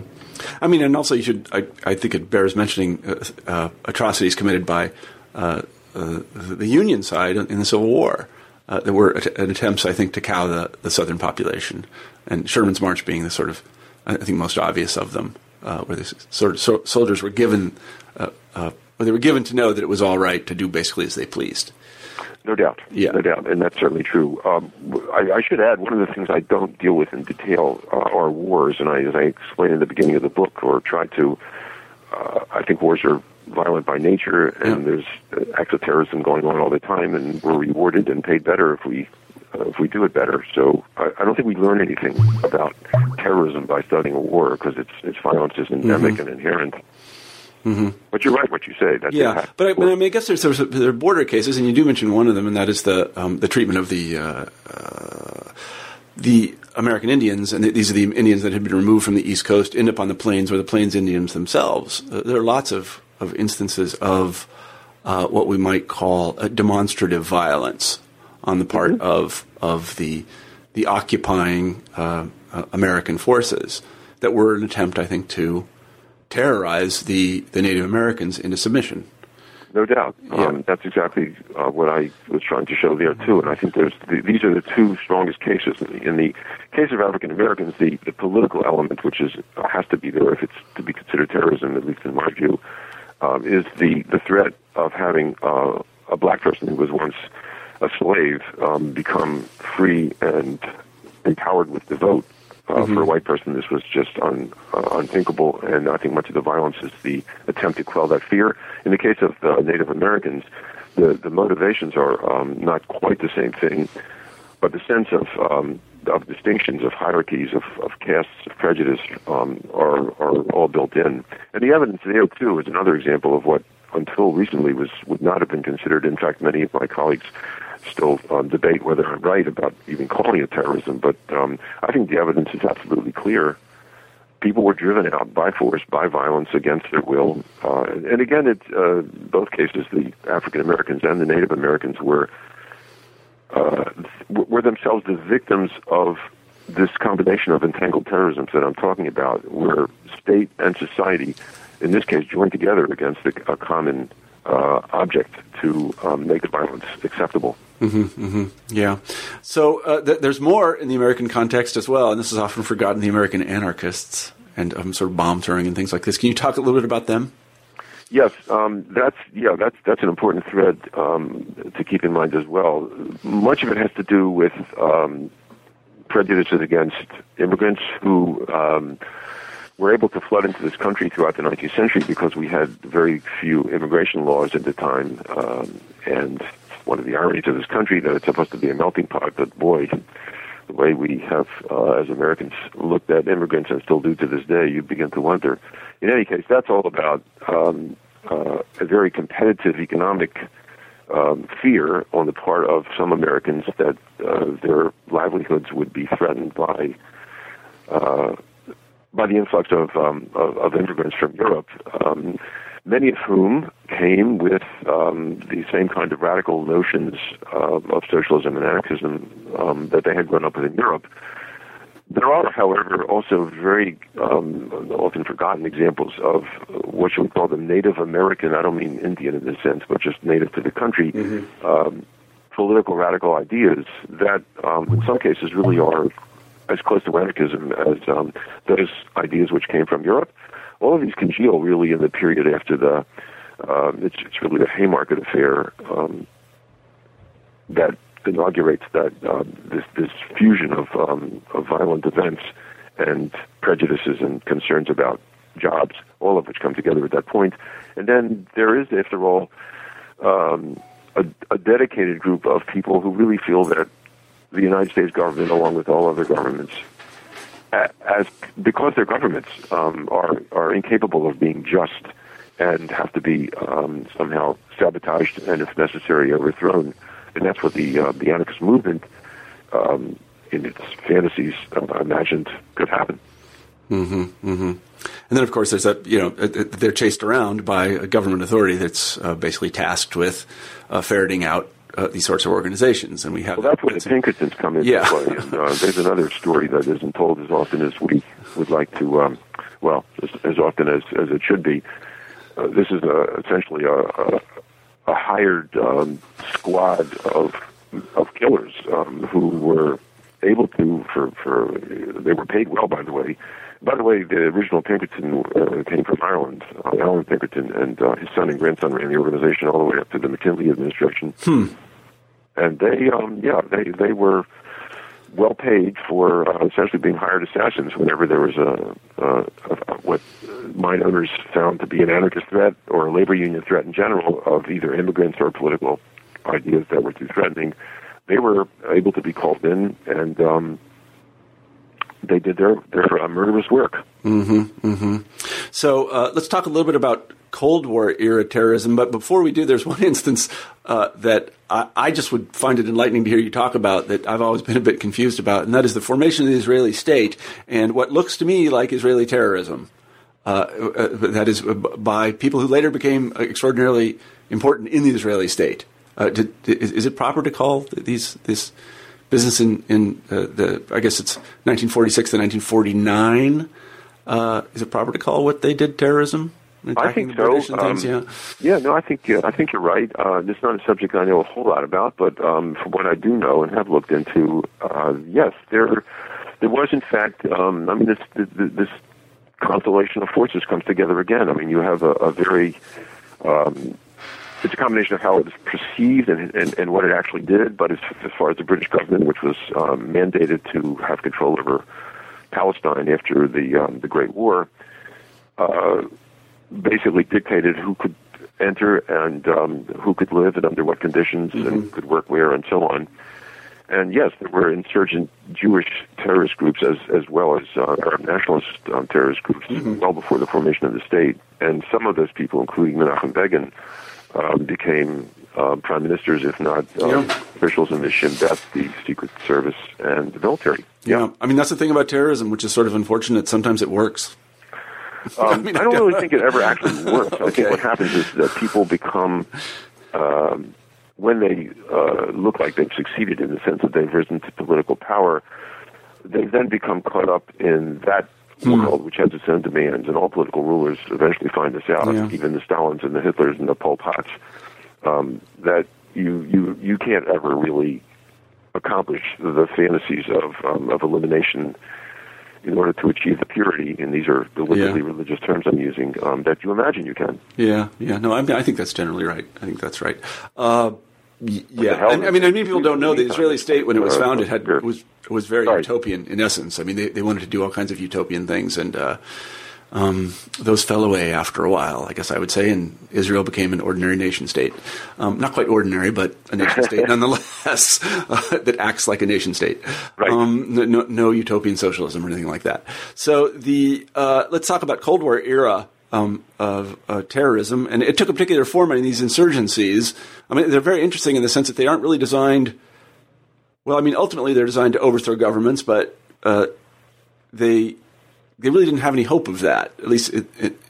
I mean, and also you should. I, I think it bears mentioning uh, uh, atrocities committed by uh, the Union side in the Civil War. Uh, there were att- attempts, I think, to cow the, the Southern population, and Sherman's March being the sort of, I think, most obvious of them, uh, where the sort of so, soldiers were given, uh, uh, well, they were given to know that it was all right to do basically as they pleased. No doubt. Yeah. No doubt. And that's certainly true. Um, I, I should add, one of the things I don't deal with in detail uh, are wars. And I, as I explained in the beginning of the book, or try to, uh, I think wars are violent by nature, and Yeah. there's uh, acts of terrorism going on all the time, and we're rewarded and paid better if we. Uh, if we do it better, so I, I don't think we learn anything about terrorism by studying a war because its its violence is endemic and inherent. Mm-hmm. But you're right, what you say. That Yeah, but I, but I mean, I guess there's, there's there are border cases, and you do mention one of them, and that is the um, the treatment of the uh, uh, the American Indians, and these are the Indians that had been removed from the East Coast, end up on the plains, or the Plains Indians themselves. Uh, there are lots of of instances of uh, what we might call a demonstrative violence on the part of of the the occupying uh, uh, American forces that were an attempt, I think, to terrorize the, the Native Americans into submission. No doubt. Yeah. Um, that's exactly uh, what I was trying to show there too. And I think there's the, these are the two strongest cases. In the, in the case of African Americans, the, the political element, which is uh, has to be there if it's to be considered terrorism, at least in my view, um, is the the threat of having uh, a black person who was once a slave um, become free and empowered with the vote. Uh, For a white person, this was just un, uh, unthinkable, and I think much of the violence is the attempt to quell that fear. In the case of the Native Americans, the, the motivations are um, not quite the same thing, but the sense of um, of distinctions, of hierarchies, of, of castes, of prejudice um, are are all built in. And the evidence there too is another example of what until recently was would not have been considered. In fact, many of my colleagues still um, debate whether I'm right about even calling it terrorism. But um, I think the evidence is absolutely clear people were driven out by force, by violence, against their will. Uh, and again, it uh, both cases, the African Americans and the Native Americans were uh, were themselves the victims of this combination of entangled terrorism that I'm talking about, where state and society, in this case, joined together against a, a common uh, object to um, make violence acceptable. Mm-hmm, mm-hmm. Yeah. So uh, th- there's more in the American context as well, and this is often forgotten the American anarchists and um, sort of bomb throwing and things like this. Can you talk a little bit about them? Yes, um, that's yeah, that's that's an important thread um, to keep in mind as well. Much of it has to do with um, prejudices against immigrants who um, were able to flood into this country throughout the 19th century because we had very few immigration laws at the time, um, and one of the ironies of this country that it's supposed to be a melting pot, but boy, the way we have uh, as Americans looked at immigrants and still do to this day, you begin to wonder. In any case, that's all about um, uh, a very competitive economic um, fear on the part of some Americans that uh, their livelihoods would be threatened by uh, by the influx of, um, of, of immigrants from Europe. Um, many of whom came with um, the same kind of radical notions of, of socialism and anarchism um, that they had grown up with in Europe. There are, however, also very um, often forgotten examples of what you would call the Native American, I don't mean Indian in this sense, but just native to the country, mm-hmm. um, political radical ideas that um, in some cases really are as close to anarchism as um, those ideas which came from Europe. All of these congeal really in the period after the, um, it's, it's really the Haymarket affair um, that inaugurates that uh, this this fusion of um, of violent events and prejudices and concerns about jobs, all of which come together at that point. And then there is, after all, um, a, a dedicated group of people who really feel that the United States government, along with all other governments, as because their governments um, are are incapable of being just and have to be um, somehow sabotaged and, if necessary, overthrown and that's what the uh, the anarchist movement, um, in its fantasies, uh, imagined could happen. Mm-hmm, mm-hmm. And then, of course, there's that you know they're chased around by a government authority that's uh, basically tasked with uh, ferreting out uh, these sorts of organizations, and we have. Well, that's where the Pinkertons come in. yeah. And, uh, there's another story that isn't told as often as we would like to. Um, well, as, as, often as as it should be. Uh, this is essentially a, a, a hired um, squad of of killers um, who were able to for for they were paid well by the way. By the way, the original Pinkerton uh, came from Ireland. Uh, Allan Pinkerton and uh, his son and grandson ran the organization all the way up to the McKinley administration. Hmm. And they, um, yeah, they they were well paid for uh, essentially being hired assassins whenever there was a, a, a, what mine owners found to be an anarchist threat or a labor union threat in general of either immigrants or political ideas that were too threatening. They were able to be called in and um, they did their their uh, murderous work. Mm-hmm, mm-hmm. So uh, let's talk a little bit about Cold War era terrorism. But before we do, there's one instance uh, that I, I, just would find it enlightening to hear you talk about that I've always been a bit confused about, and that is the formation of the Israeli state and what looks to me like Israeli terrorism. Uh, uh, that is by people who later became extraordinarily important in the Israeli state. Uh, did, is, is, it proper to call these this business in, in uh, the I guess it's 1946 to 1949? Uh, is it proper to call what they did terrorism? I think so. Um, yeah. yeah, no, I think uh, I think you're right. Uh, this is not a subject I know a whole lot about, but um, from what I do know and have looked into, uh, yes, there there was in fact. Um, I mean, this this constellation of forces comes together again. I mean, you have a, a very um, it's a combination of how it was perceived and, and, and what it actually did, but as, as far as the British government, which was um, mandated to have control over Palestine after the um, the Great War, uh, basically dictated who could enter and um, who could live and under what conditions mm-hmm. and could work where and so on. And yes, there were insurgent Jewish terrorist groups as as well as uh, Arab nationalist um, terrorist groups mm-hmm. well before the formation of the state. And some of those people, including Menachem Begin, um, became uh, prime ministers, if not um, Yeah. officials in the Shin Bet, the Secret Service, and the military. Yeah. I mean, that's the thing about terrorism, which is sort of unfortunate. Sometimes it works. Um, mean, I don't really think it ever actually works. I think what happens is that people become, um, when they uh, look like they've succeeded in the sense that they've risen to political power, they then become caught up in that Hmm. world, which has its own demands, and all political rulers eventually find this out. Yeah. Even the Stalins and the Hitlers and the Pol Pots, um, that you you you can't ever really accomplish the fantasies of um, of elimination in order to achieve the purity, and these are deliberately Yeah. religious terms I'm using, um, that you imagine you can. Yeah, yeah. No, I, mean, I think that's generally right. I think that's right. Uh, yeah, I mean, I mean, people don't know the? Israeli state when it was Uh, founded had was was very Sorry. utopian in essence. I mean, they they wanted to do all kinds of utopian things, and uh, um, those fell away after a while. I guess I would say, and Israel became an ordinary nation state. Um, not quite ordinary, but a nation state nonetheless uh, that acts like a nation state. Right. Um, no, no, no utopian socialism or anything like that. So the uh, let's talk about Cold War era um, of uh, terrorism, and it took a particular form in these insurgencies. I mean, they're very interesting in the sense that they aren't really designed. Well, I mean, ultimately they're designed to overthrow governments, but uh, they they really didn't have any hope of that. At least, at,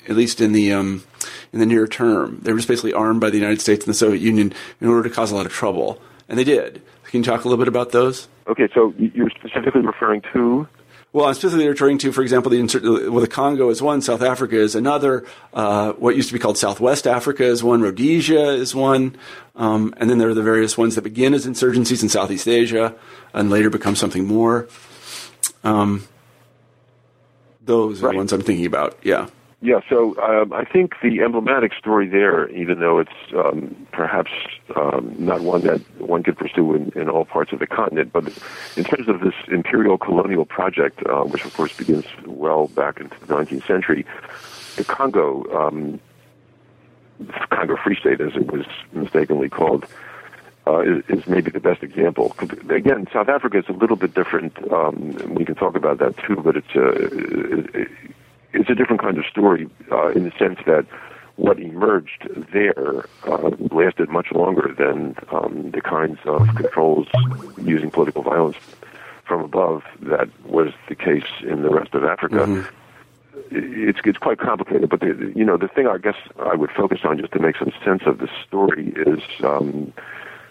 at least in the um, in the near term, they were just basically armed by the United States and the Soviet Union in order to cause a lot of trouble, and they did. Can you talk a little bit about those? Okay, so you're specifically referring to Well, I'm specifically referring to, for example, the well, the Congo is one, South Africa is another. Uh, what used to be called Southwest Africa is one, Rhodesia is one, um, and then there are the various ones that begin as insurgencies in Southeast Asia and later become something more. Um, those are Right. the ones I'm thinking about. Yeah. Yeah, so um, I think the emblematic story there, even though it's um, perhaps um, not one that one could pursue in, in all parts of the continent, but in terms of this imperial colonial project, uh, which of course begins well back into the 19th century, the Congo, um, Congo Free State, as it was mistakenly called, uh, is, is maybe the best example. Again, South Africa is a little bit different. Um, we can talk about that too, but it's a it's a different kind of story uh, in the sense that what emerged there uh, lasted much longer than um, the kinds of controls using political violence from above that was the case in the rest of Africa. It's it's quite complicated, but the, you know the thing I guess I would focus on just to make some sense of the story is um,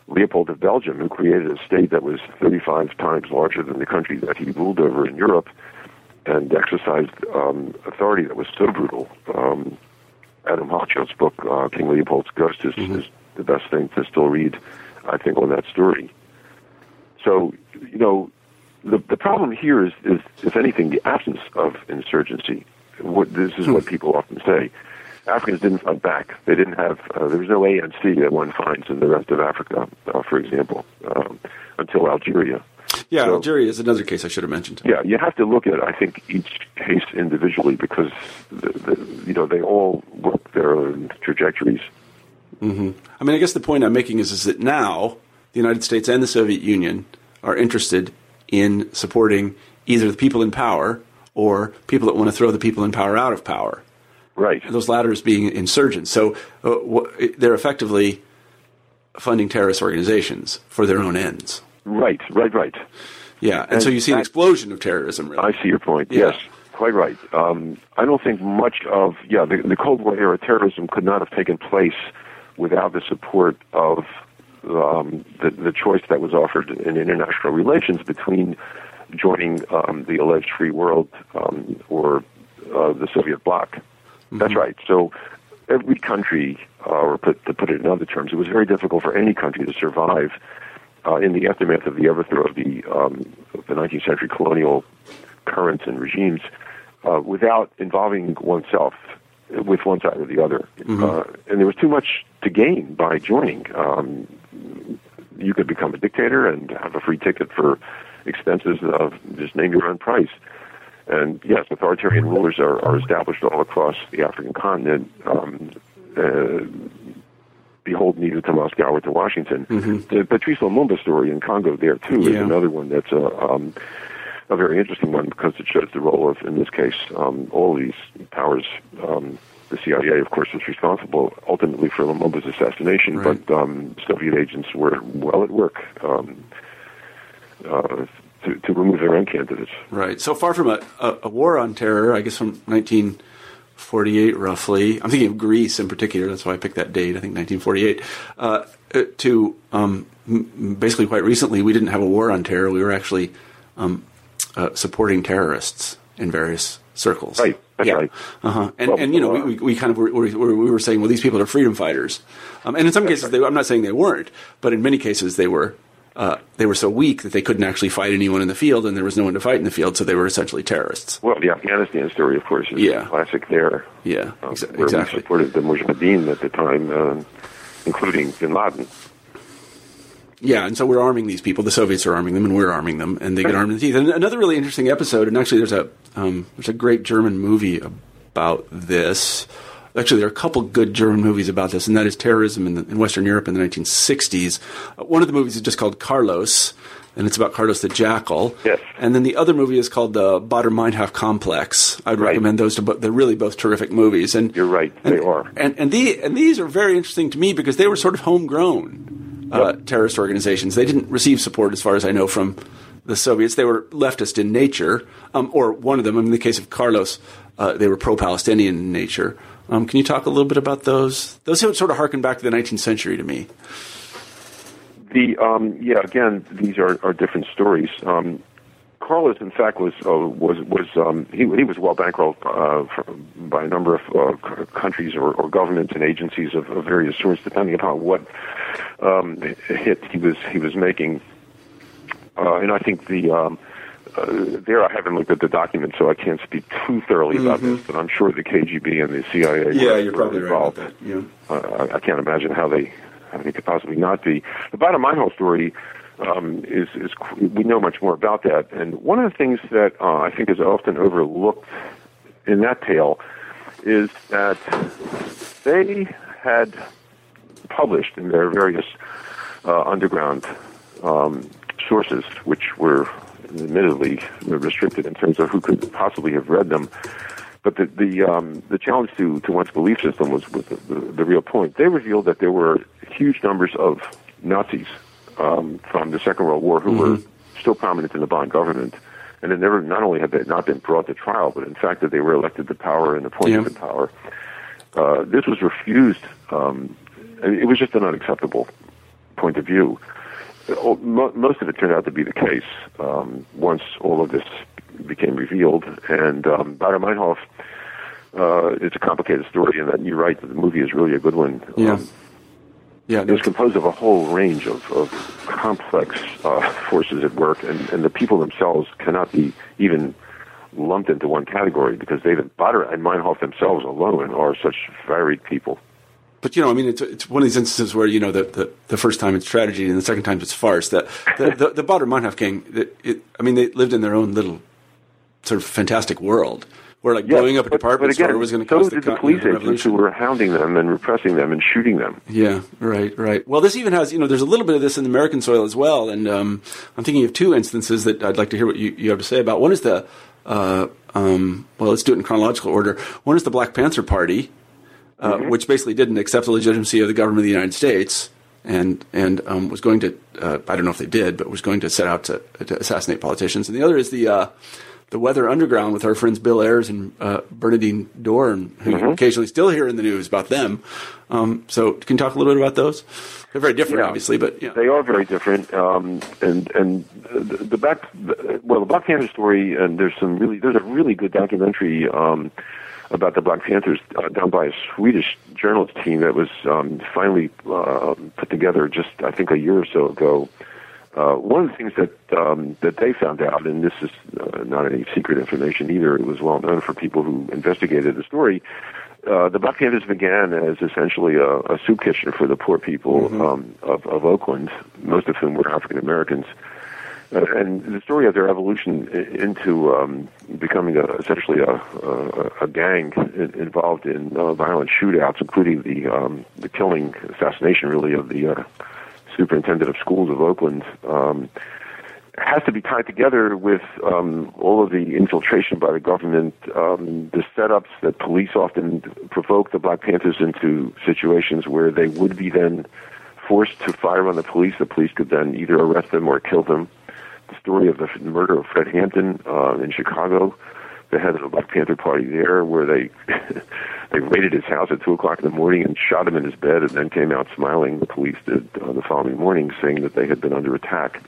Leopold of Belgium, who created a state that was 35 times larger than the country that he ruled over in Europe, and exercised um, authority that was so brutal. Um, Adam Hochschild's book, uh, King Leopold's Ghost, is, is the best thing to still read, I think, on that story. So, you know, the the problem here is, is if anything, the absence of insurgency. What this is what people often say. Africans didn't fight back. They didn't have. Uh, there was no ANC that one finds in the rest of Africa, uh, for example, um, until Algeria. Yeah, So- Algeria is another case I should have mentioned. Yeah, you have to look at I think each case individually because the, the, you know they all work their own trajectories. I mean, I guess the point I'm making is, is that now the United States and the Soviet Union are interested in supporting either the people in power or people that want to throw the people in power out of power. Right. Those latters being insurgents. So uh, wh- they're effectively funding terrorist organizations for their own ends. Right. Right. Right. Yeah, and, so you see an explosion of terrorism. Really. I see your point. Yeah. Yes, quite right. Um, I don't think much of yeah the, the Cold War era terrorism could not have taken place without the support of um, the the choice that was offered in international relations between joining um, the alleged free world um, or uh, the Soviet bloc. That's right. So every country, uh, or put, to put it in other terms, it was very difficult for any country to survive uh, in the aftermath of the overthrow of the um, of the 19th century colonial currents and regimes uh, without involving oneself with one side or the other. Uh, and there was too much to gain by joining. Um, you could become a dictator and have a free ticket for expenses of just name your own price. And yes, authoritarian rulers are, are established all across the African continent. Um, uh, behold neither to Moscow or to Washington. The Patrice Lumumba story in Congo there too is another one that's a, um, a very interesting one because it shows the role of, in this case, um, all these powers um, the CIA, of course, was responsible ultimately for Lumumba's assassination, Right. but um, Soviet agents were well at work um, uh, to, to remove their own candidates. Right. So far from a, a, a war on terror, I guess from 1948 roughly. I'm thinking of Greece in particular. That's why I picked that date. I think 1948. Uh, uh, to um, basically quite recently, we didn't have a war on terror. We were actually um, uh, supporting terrorists in various circles. Right. That's yeah. right. Uh-huh. And, Well, and you know, uh, we, we, we kind of were, we were, we were saying, well, these people are freedom fighters, um, and in some cases, they, I'm not saying they weren't, but in many cases, they were. Uh, they were so weak that they couldn't actually fight anyone in the field, and there was no one to fight in the field, so they were essentially terrorists. Well, the Afghanistan story, of course, is Yeah. classic there. Yeah, um, exa- where exactly. we supported the Mujahideen at the time, uh, including Bin Laden. Yeah, and so we're arming these people. The Soviets are arming them, and we're arming them, and they get armed in the teeth. And another really interesting episode, and actually, there's a um, there's a great German movie about this. Actually, there are a couple good German movies about this, and that is terrorism in, the, in Western Europe in the 1960s. Uh, one of the movies is just called Carlos, and it's about Carlos the Jackal. Yes. And then the other movie is called the Baader Meinhof Complex. I'd Right. recommend those to. Bo- they're really both terrific movies. And You're right, and, they are. And and the and these are very interesting to me because they were sort of homegrown uh, terrorist organizations. They didn't receive support, as far as I know, from the Soviets. They were leftist in nature, um, or one of them. In the case of Carlos, uh, they were pro-Palestinian in nature. Um, can you talk a little bit about those? Those sort of harken back to the 19th century to me. The um, yeah, again, these are, are different stories. Um, Carlos, in fact, was uh, was was um, he he was well bankrolled uh, by a number of uh, countries or, or governments and agencies of, of various sorts, depending upon what um, hit he was he was making. Uh, and I think the um, uh, there I haven't looked at the document, so I can't speak too thoroughly about this. But I'm sure the KGB and the CIA were, were involved. Yeah. Uh, I, I can't imagine how they how they could possibly not be. The bottom line whole story um, is is we know much more about that, and one of the things that uh, I think is often overlooked in that tale is that they had published in their various uh, underground um, sources, which were admittedly restricted in terms of who could possibly have read them. But the the um, the challenge to, to one's belief system was, was the, the, the real point. They revealed that there were huge numbers of Nazis um, from the Second World War who were still prominent in the Bonn government, and it never not only had they not been brought to trial, but in fact that they were elected to power and appointed Yeah. to power. Uh, this was refused. Um, it was just an unacceptable point of view. Uh, Most of it turned out to be the case um, once all of this became revealed. And um, Baader Meinhof, uh, it's a complicated story, and that you're right, that the movie is really a good one. Yeah. Um, Yeah. it was composed of a whole range of, of complex uh, forces at work, and, and the people themselves cannot be even lumped into one category because they, Baader and Meinhof themselves alone are such varied people. But you know, I mean, it's it's one of these instances where you know the the, the first time it's tragedy and the second time it's farce. That the the, the Baader Meinhof gang, that it, I mean, they lived in their own little sort of fantastic world where like blowing up a but- department but again, store was going to so did the, the police agents who were hounding them and repressing them and shooting them. Yeah, right, right. Well, this even has, you know, there's a little bit of this in American soil as well. And um, I'm thinking of two instances that I'd like to hear what you, you have to say about. One is the, uh, um, well, let's do it in chronological order. One is the Black Panther Party, uh, Mm-hmm. which basically didn't accept the legitimacy of the government of the United States and and um, was going to, uh, I don't know if they did, but was going to set out to, to assassinate politicians. And the other is the, uh, the Weather Underground with our friends Bill Ayers and uh, Bernardine Dohrn, who Mm-hmm. you occasionally still hear in the news about them. Um, so, can you talk a little bit about those? They're very different, Yeah. obviously, but yeah. They are very different, um, and and the, the back well the Black Panther story, and there's some really there's a really good documentary um, about the Black Panthers uh, done by a Swedish journalist team that was um, finally uh, put together just I think a year or so ago. Uh, one of the things that um, that they found out, and this is uh, not any secret information either, it was well known for people who investigated the story. Uh, the Black Panthers began as essentially a, a soup kitchen for the poor people um, of, of Oakland, most of whom were African Americans. Uh, and the story of their evolution into um, becoming a, essentially a, a, a gang involved in uh, violent shootouts, including the um, the killing, assassination, really, of the uh, superintendent of schools of Oakland. Um, has to be tied together with um, all of the infiltration by the government, um, the setups that police often provoke the Black Panthers into situations where they would be then forced to fire on the police. The police could then either arrest them or kill them. Story of the murder of Fred Hampton uh, in Chicago, the head of the Black Panther Party there, where they they raided his house at two o'clock in the morning and shot him in his bed, and then came out smiling. The police did uh, the following morning, saying that they had been under attack.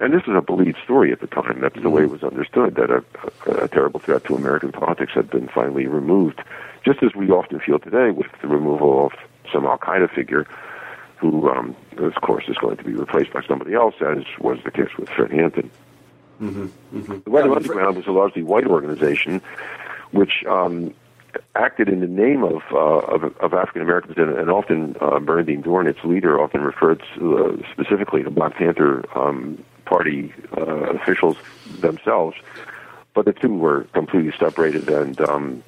And this was a believed story at the time. That's the way it was understood that a, a, a terrible threat to American politics had been finally removed, just as we often feel today with the removal of some Al Qaeda figure who, um, of course, is going to be replaced by somebody else, as was the case with Fred Hampton. Mm-hmm, mm-hmm. The Weather Underground was a largely white organization, which um, acted in the name of uh, of, of African Americans, and, and often uh, Bernardine Dohrn, its leader, often referred to, uh, specifically to Black Panther um, Party uh, officials themselves. But the two were completely separated, and um,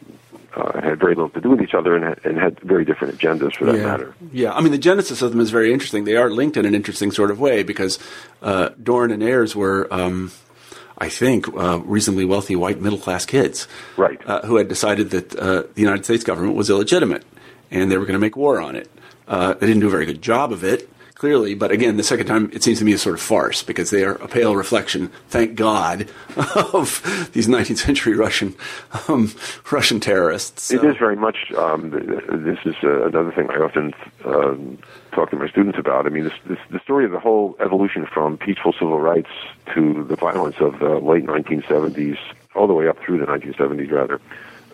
uh, had very little to do with each other and had, and had very different agendas for that yeah. matter. Yeah, I mean, the genesis of them is very interesting. They are linked in an interesting sort of way because uh, Dohrn and Ayers were, um, I think, uh, reasonably wealthy white middle class kids. Right. Uh, who had decided that uh, the United States government was illegitimate and they were going to make war on it. Uh, they didn't do a very good job of it clearly. But again, the second time it seems to me a sort of farce because they are a pale reflection, thank God, of these 19th century Russian um, Russian terrorists. So. It is very much. Um, this is uh, another thing I often um, talk to my students about. I mean, this, this, the story of the whole evolution from peaceful civil rights to the violence of the late 1970s, all the way up through the 1970s, rather.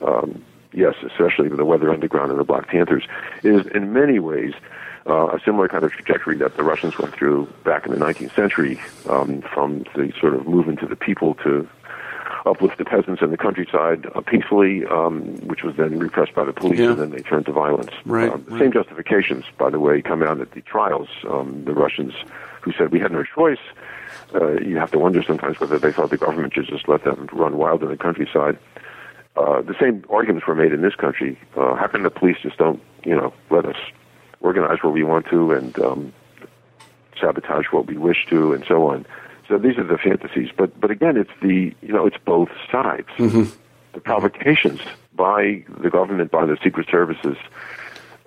Um, yes, especially with the Weather Underground and the Black Panthers, is in many ways uh, a similar kind of trajectory that the Russians went through back in the 19th century, um, from the sort of movement to the people to uplift the peasants in the countryside uh, peacefully, um, which was then repressed by the police, yeah. and then they turned to violence. Right, um, the right. same justifications, by the way, come out at the trials. Um, the Russians who said we had no choice. Uh, you have to wonder sometimes whether they thought the government should just let them run wild in the countryside. Uh, the same arguments were made in this country. Uh, how come the police just don't, you know, let us organize what we want to and um, sabotage what we wish to, and so on. So these are the fantasies. But but again, it's the you know it's both sides. Mm-hmm. The provocations by the government, by the secret services,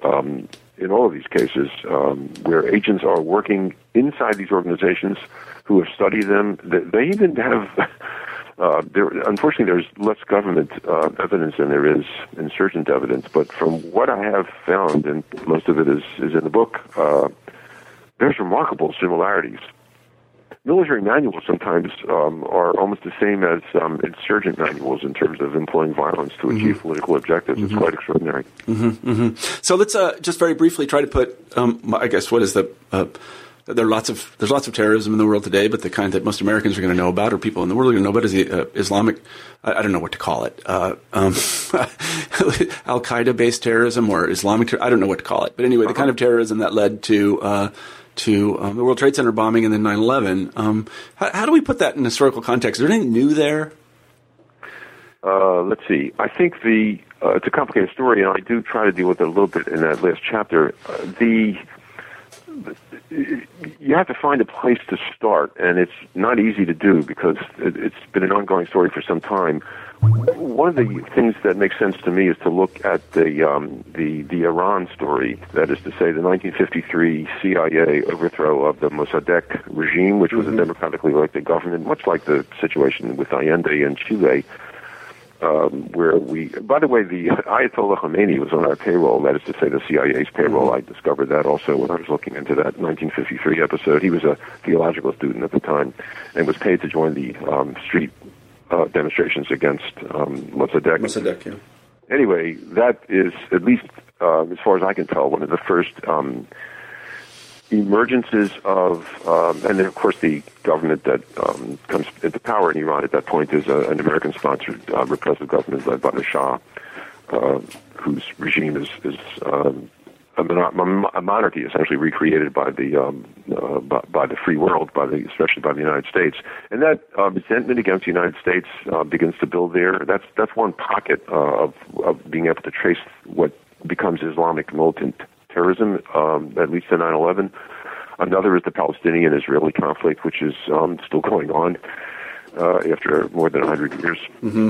um, in all of these cases, um, where agents are working inside these organizations who have studied them. They, they even have. Uh, there, unfortunately, there's less government uh, evidence than there is insurgent evidence. But from what I have found, and most of it is, is in the book, uh, there's remarkable similarities. Military manuals sometimes um, are almost the same as um, insurgent manuals in terms of employing violence to achieve Mm-hmm. political objectives. It's quite extraordinary. So let's uh, just very briefly try to put, um, I guess, what is the uh, there are lots of there's lots of terrorism in the world today, but the kind that most Americans are going to know about, or people in the world are going to know about, is the uh, Islamic. I, I don't know what to call it. Uh, um, Al Qaeda based terrorism or Islamic. Ter- I don't know what to call it. But anyway, the kind of terrorism that led to. Uh, to um, the World Trade Center bombing and then 9/11. Um, how, how do we put that in historical context? Is there anything new there? Uh, let's see. I think the uh, it's a complicated story, and I do try to deal with it a little bit in that last chapter. Uh, the you have to find a place to start, and it's not easy to do because it, it's been an ongoing story for some time. One of the things that makes sense to me is to look at the um, the the Iran story. That is to say, the 1953 CIA overthrow of the Mossadegh regime, which was a democratically elected government, much like the situation with Allende in Chile um, where we, by the way, the Ayatollah Khomeini was on our payroll, that is to say, the CIA's payroll. I discovered that also when I was looking into that 1953 episode. He was a theological student at the time and was paid to join the um, street uh, demonstrations against um, Mossadegh. Mossadegh, yeah. Anyway, that is, at least uh, as far as I can tell, one of the first um, emergences of, um, and then of course the government that um, comes into power in Iran at that point is a, an American-sponsored uh, repressive government led by the Shah, uh, whose regime is, is um, a, monarchy essentially recreated by the um, uh, by, by the free world, by the especially by the United States, and that uh, resentment against the United States uh, begins to build there. That's that's one pocket uh, of of being able to trace what becomes Islamic militant terrorism, um, at least the 9/11. Another is the Palestinian-Israeli conflict, which is um, still going on uh, after more than 100 years. Mm-hmm.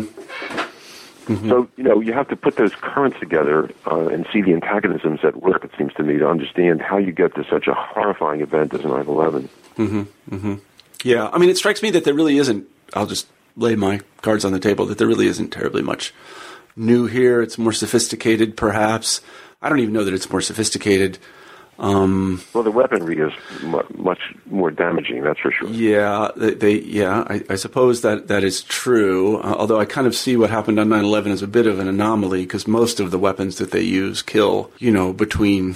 Mm-hmm. So, you know, you have to put those currents together uh, and see the antagonisms at work, it seems to me, to understand how you get to such a horrifying event as 9 11. Mm-hmm. Mm-hmm. Yeah, I mean, it strikes me that there really isn't, I'll just lay my cards on the table, that there really isn't terribly much new here. It's more sophisticated, perhaps. I don't even know that it's more sophisticated. Um, well, the weaponry is much more damaging. That's for sure. Yeah, they, they yeah, I, I, suppose that that is true. Uh, although I kind of see what happened on 9/11 as a bit of an anomaly because most of the weapons that they use kill, you know, between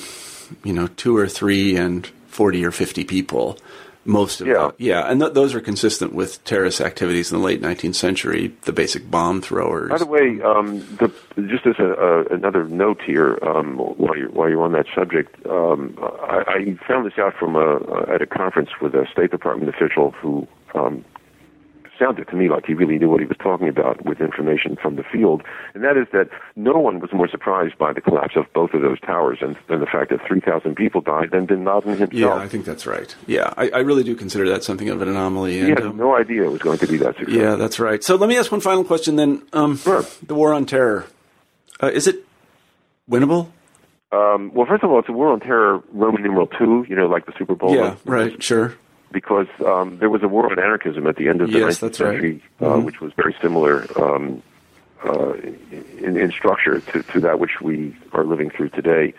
you know two or three and 40 or 50 people most of yeah. yeah, and th- those are consistent with terrorist activities in the late 19th century, the basic bomb throwers. By the way, um, the, just as a, a, another note here, um, while you're while you're on that subject, um, I, I, found this out from a, at a conference with a State Department official who um, sounded to me like he really knew what he was talking about with information from the field, and that is that no one was more surprised by the collapse of both of those towers and, and the fact that 3,000 people died than Bin Laden himself. Yeah, I think that's right. Yeah, I, I really do consider that something of an anomaly. And, he had um, no idea it was going to be that successful. Yeah, that's right. So let me ask one final question then. Um, sure. The war on terror, uh, is it winnable? Um, well, first of all, it's a war on terror, Roman numeral two. You know, like the Super Bowl. Yeah, right. Sure because um, there was a war on anarchism at the end of the yes, 19th century, right. uh, mm-hmm. which was very similar um, uh, in, in, structure to, to, that which we are living through today.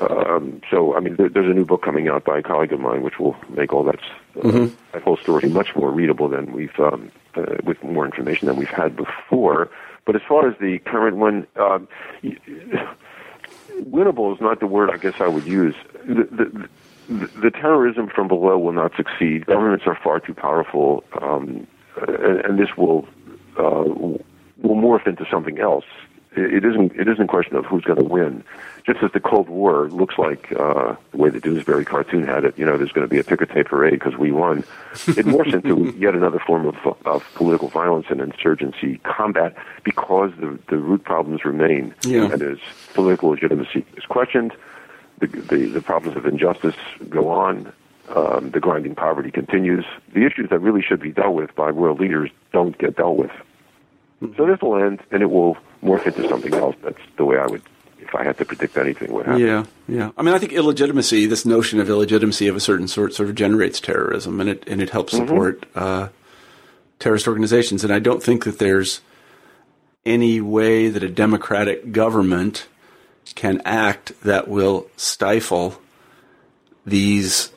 Um, so, I mean, there, there's a new book coming out by a colleague of mine, which will make all that uh, mm-hmm. that whole story much more readable than we've um, uh, with more information than we've had before. But as far as the current one, um, winnable is not the word I guess I would use. The, the, the terrorism from below will not succeed. Governments are far too powerful, um, and, and, this will uh, will morph into something else. It, it isn't it isn't a question of who's going to win. Just as the Cold War looks like uh, the way the Doonesbury cartoon had it, you know, there's going to be a ticker tape parade because we won. It morphs into yet another form of, of political violence and insurgency combat because the the root problems remain. Yeah. And as political legitimacy is questioned the, the, the problems of injustice go on. Um, the grinding poverty continues. The issues that really should be dealt with by world leaders don't get dealt with. So this will end, and it will morph into something else. That's the way I would, if I had to predict anything, would happen. Yeah, yeah. I mean, I think illegitimacy, this notion of illegitimacy of a certain sort, sort of generates terrorism, and it and it helps mm-hmm. support mm-hmm. uh, terrorist organizations. And I don't think that there's any way that a democratic government can act that will stifle these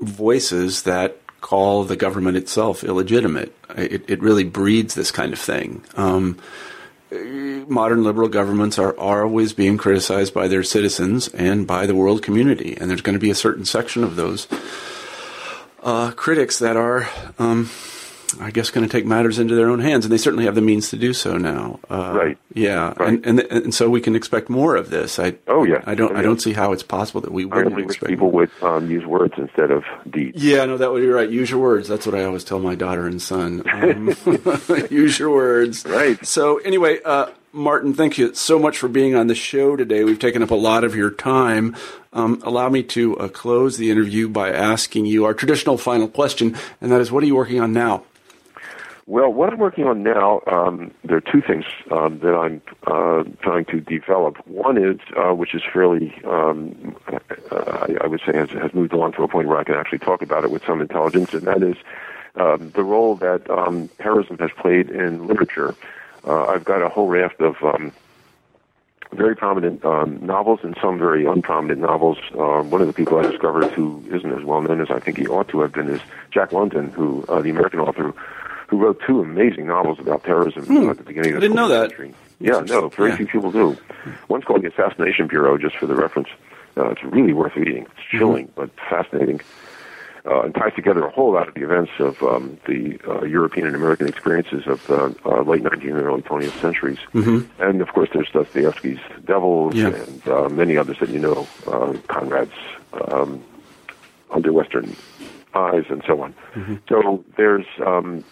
voices that call the government itself illegitimate. It, it really breeds this kind of thing. Um, modern liberal governments are, are always being criticized by their citizens and by the world community, and there's going to be a certain section of those uh, critics that are um, I guess, going to take matters into their own hands, and they certainly have the means to do so now. Uh, right. Yeah. Right. And, and and so we can expect more of this. I. Oh yeah. I don't. Oh, yeah. I don't see how it's possible that we wouldn't expect. people would um, use words instead of deeds. Yeah. No, that would be right. Use your words. That's what I always tell my daughter and son. Um, use your words. Right. So anyway. Uh, Martin, thank you so much for being on the show today. We've taken up a lot of your time. Um, allow me to uh, close the interview by asking you our traditional final question, and that is what are you working on now? Well, what I'm working on now, um, there are two things um, that I'm uh, trying to develop. One is, uh, which is fairly, um, I, I, would say, has, has, moved along to a point where I can actually talk about it with some intelligence, and that is um, the role that um, terrorism has played in literature. Uh, I've got a whole raft of um, very prominent novels and some very unprominent novels. Uh, one of the people I discovered who isn't as well known as I think he ought to have been is Jack London, who uh, the American author who wrote two amazing novels about terrorism hmm. at the beginning of the I didn't know that. Century. Yeah, no, very yeah. few people do. One's called The Assassination Bureau, just for the reference. Uh, it's really worth reading. It's mm-hmm. chilling, mm-hmm. but fascinating. Uh, and ties together a whole lot of the events of um, the uh, European and American experiences of the uh, late 19th and early 20th centuries. Mm-hmm. And of course, there's Dostoevsky's Devils yeah. and uh, many others that you know, uh, Conrad's um, Under Western Eyes, and so on. Mm-hmm. So there's um,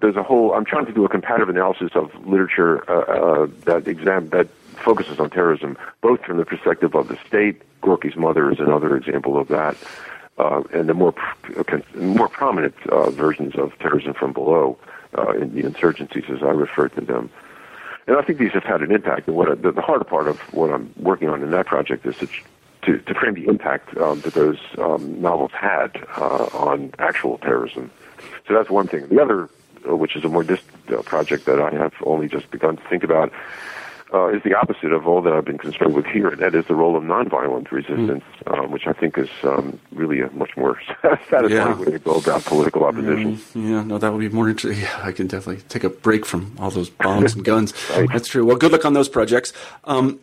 there's a whole. I'm trying to do a comparative analysis of literature uh, uh, that exam that focuses on terrorism both from the perspective of the state. Gorky's mother is another example of that, uh, and the more more prominent uh, versions of terrorism from below uh, in the insurgencies, as I refer to them. And I think these have had an impact. And what the, the harder part of what I'm working on in that project is to to, to frame the impact um, that those um, novels had uh, on actual terrorism. So that's one thing. The other, which is a more distant uh, project that I have only just begun to think about, uh, is the opposite of all that I've been concerned with here, and that is the role of nonviolent resistance, mm. um, which I think is um, really a much more satisfying yeah. way to go about political opposition. Yeah, yeah, no, that would be more interesting. Yeah, I can definitely take a break from all those bombs and guns. right. That's true. Well, good luck on those projects. Um,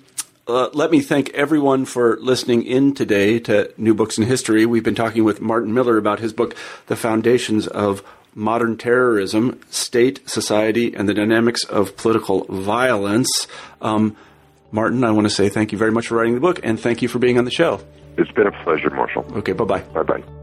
uh, let me thank everyone for listening in today to New Books in History. We've been talking with Martin Miller about his book, The Foundations of Modern Terrorism State, Society, and the Dynamics of Political Violence. Um, Martin, I want to say thank you very much for writing the book and thank you for being on the show. It's been a pleasure, Marshall. Okay, bye bye. Bye bye.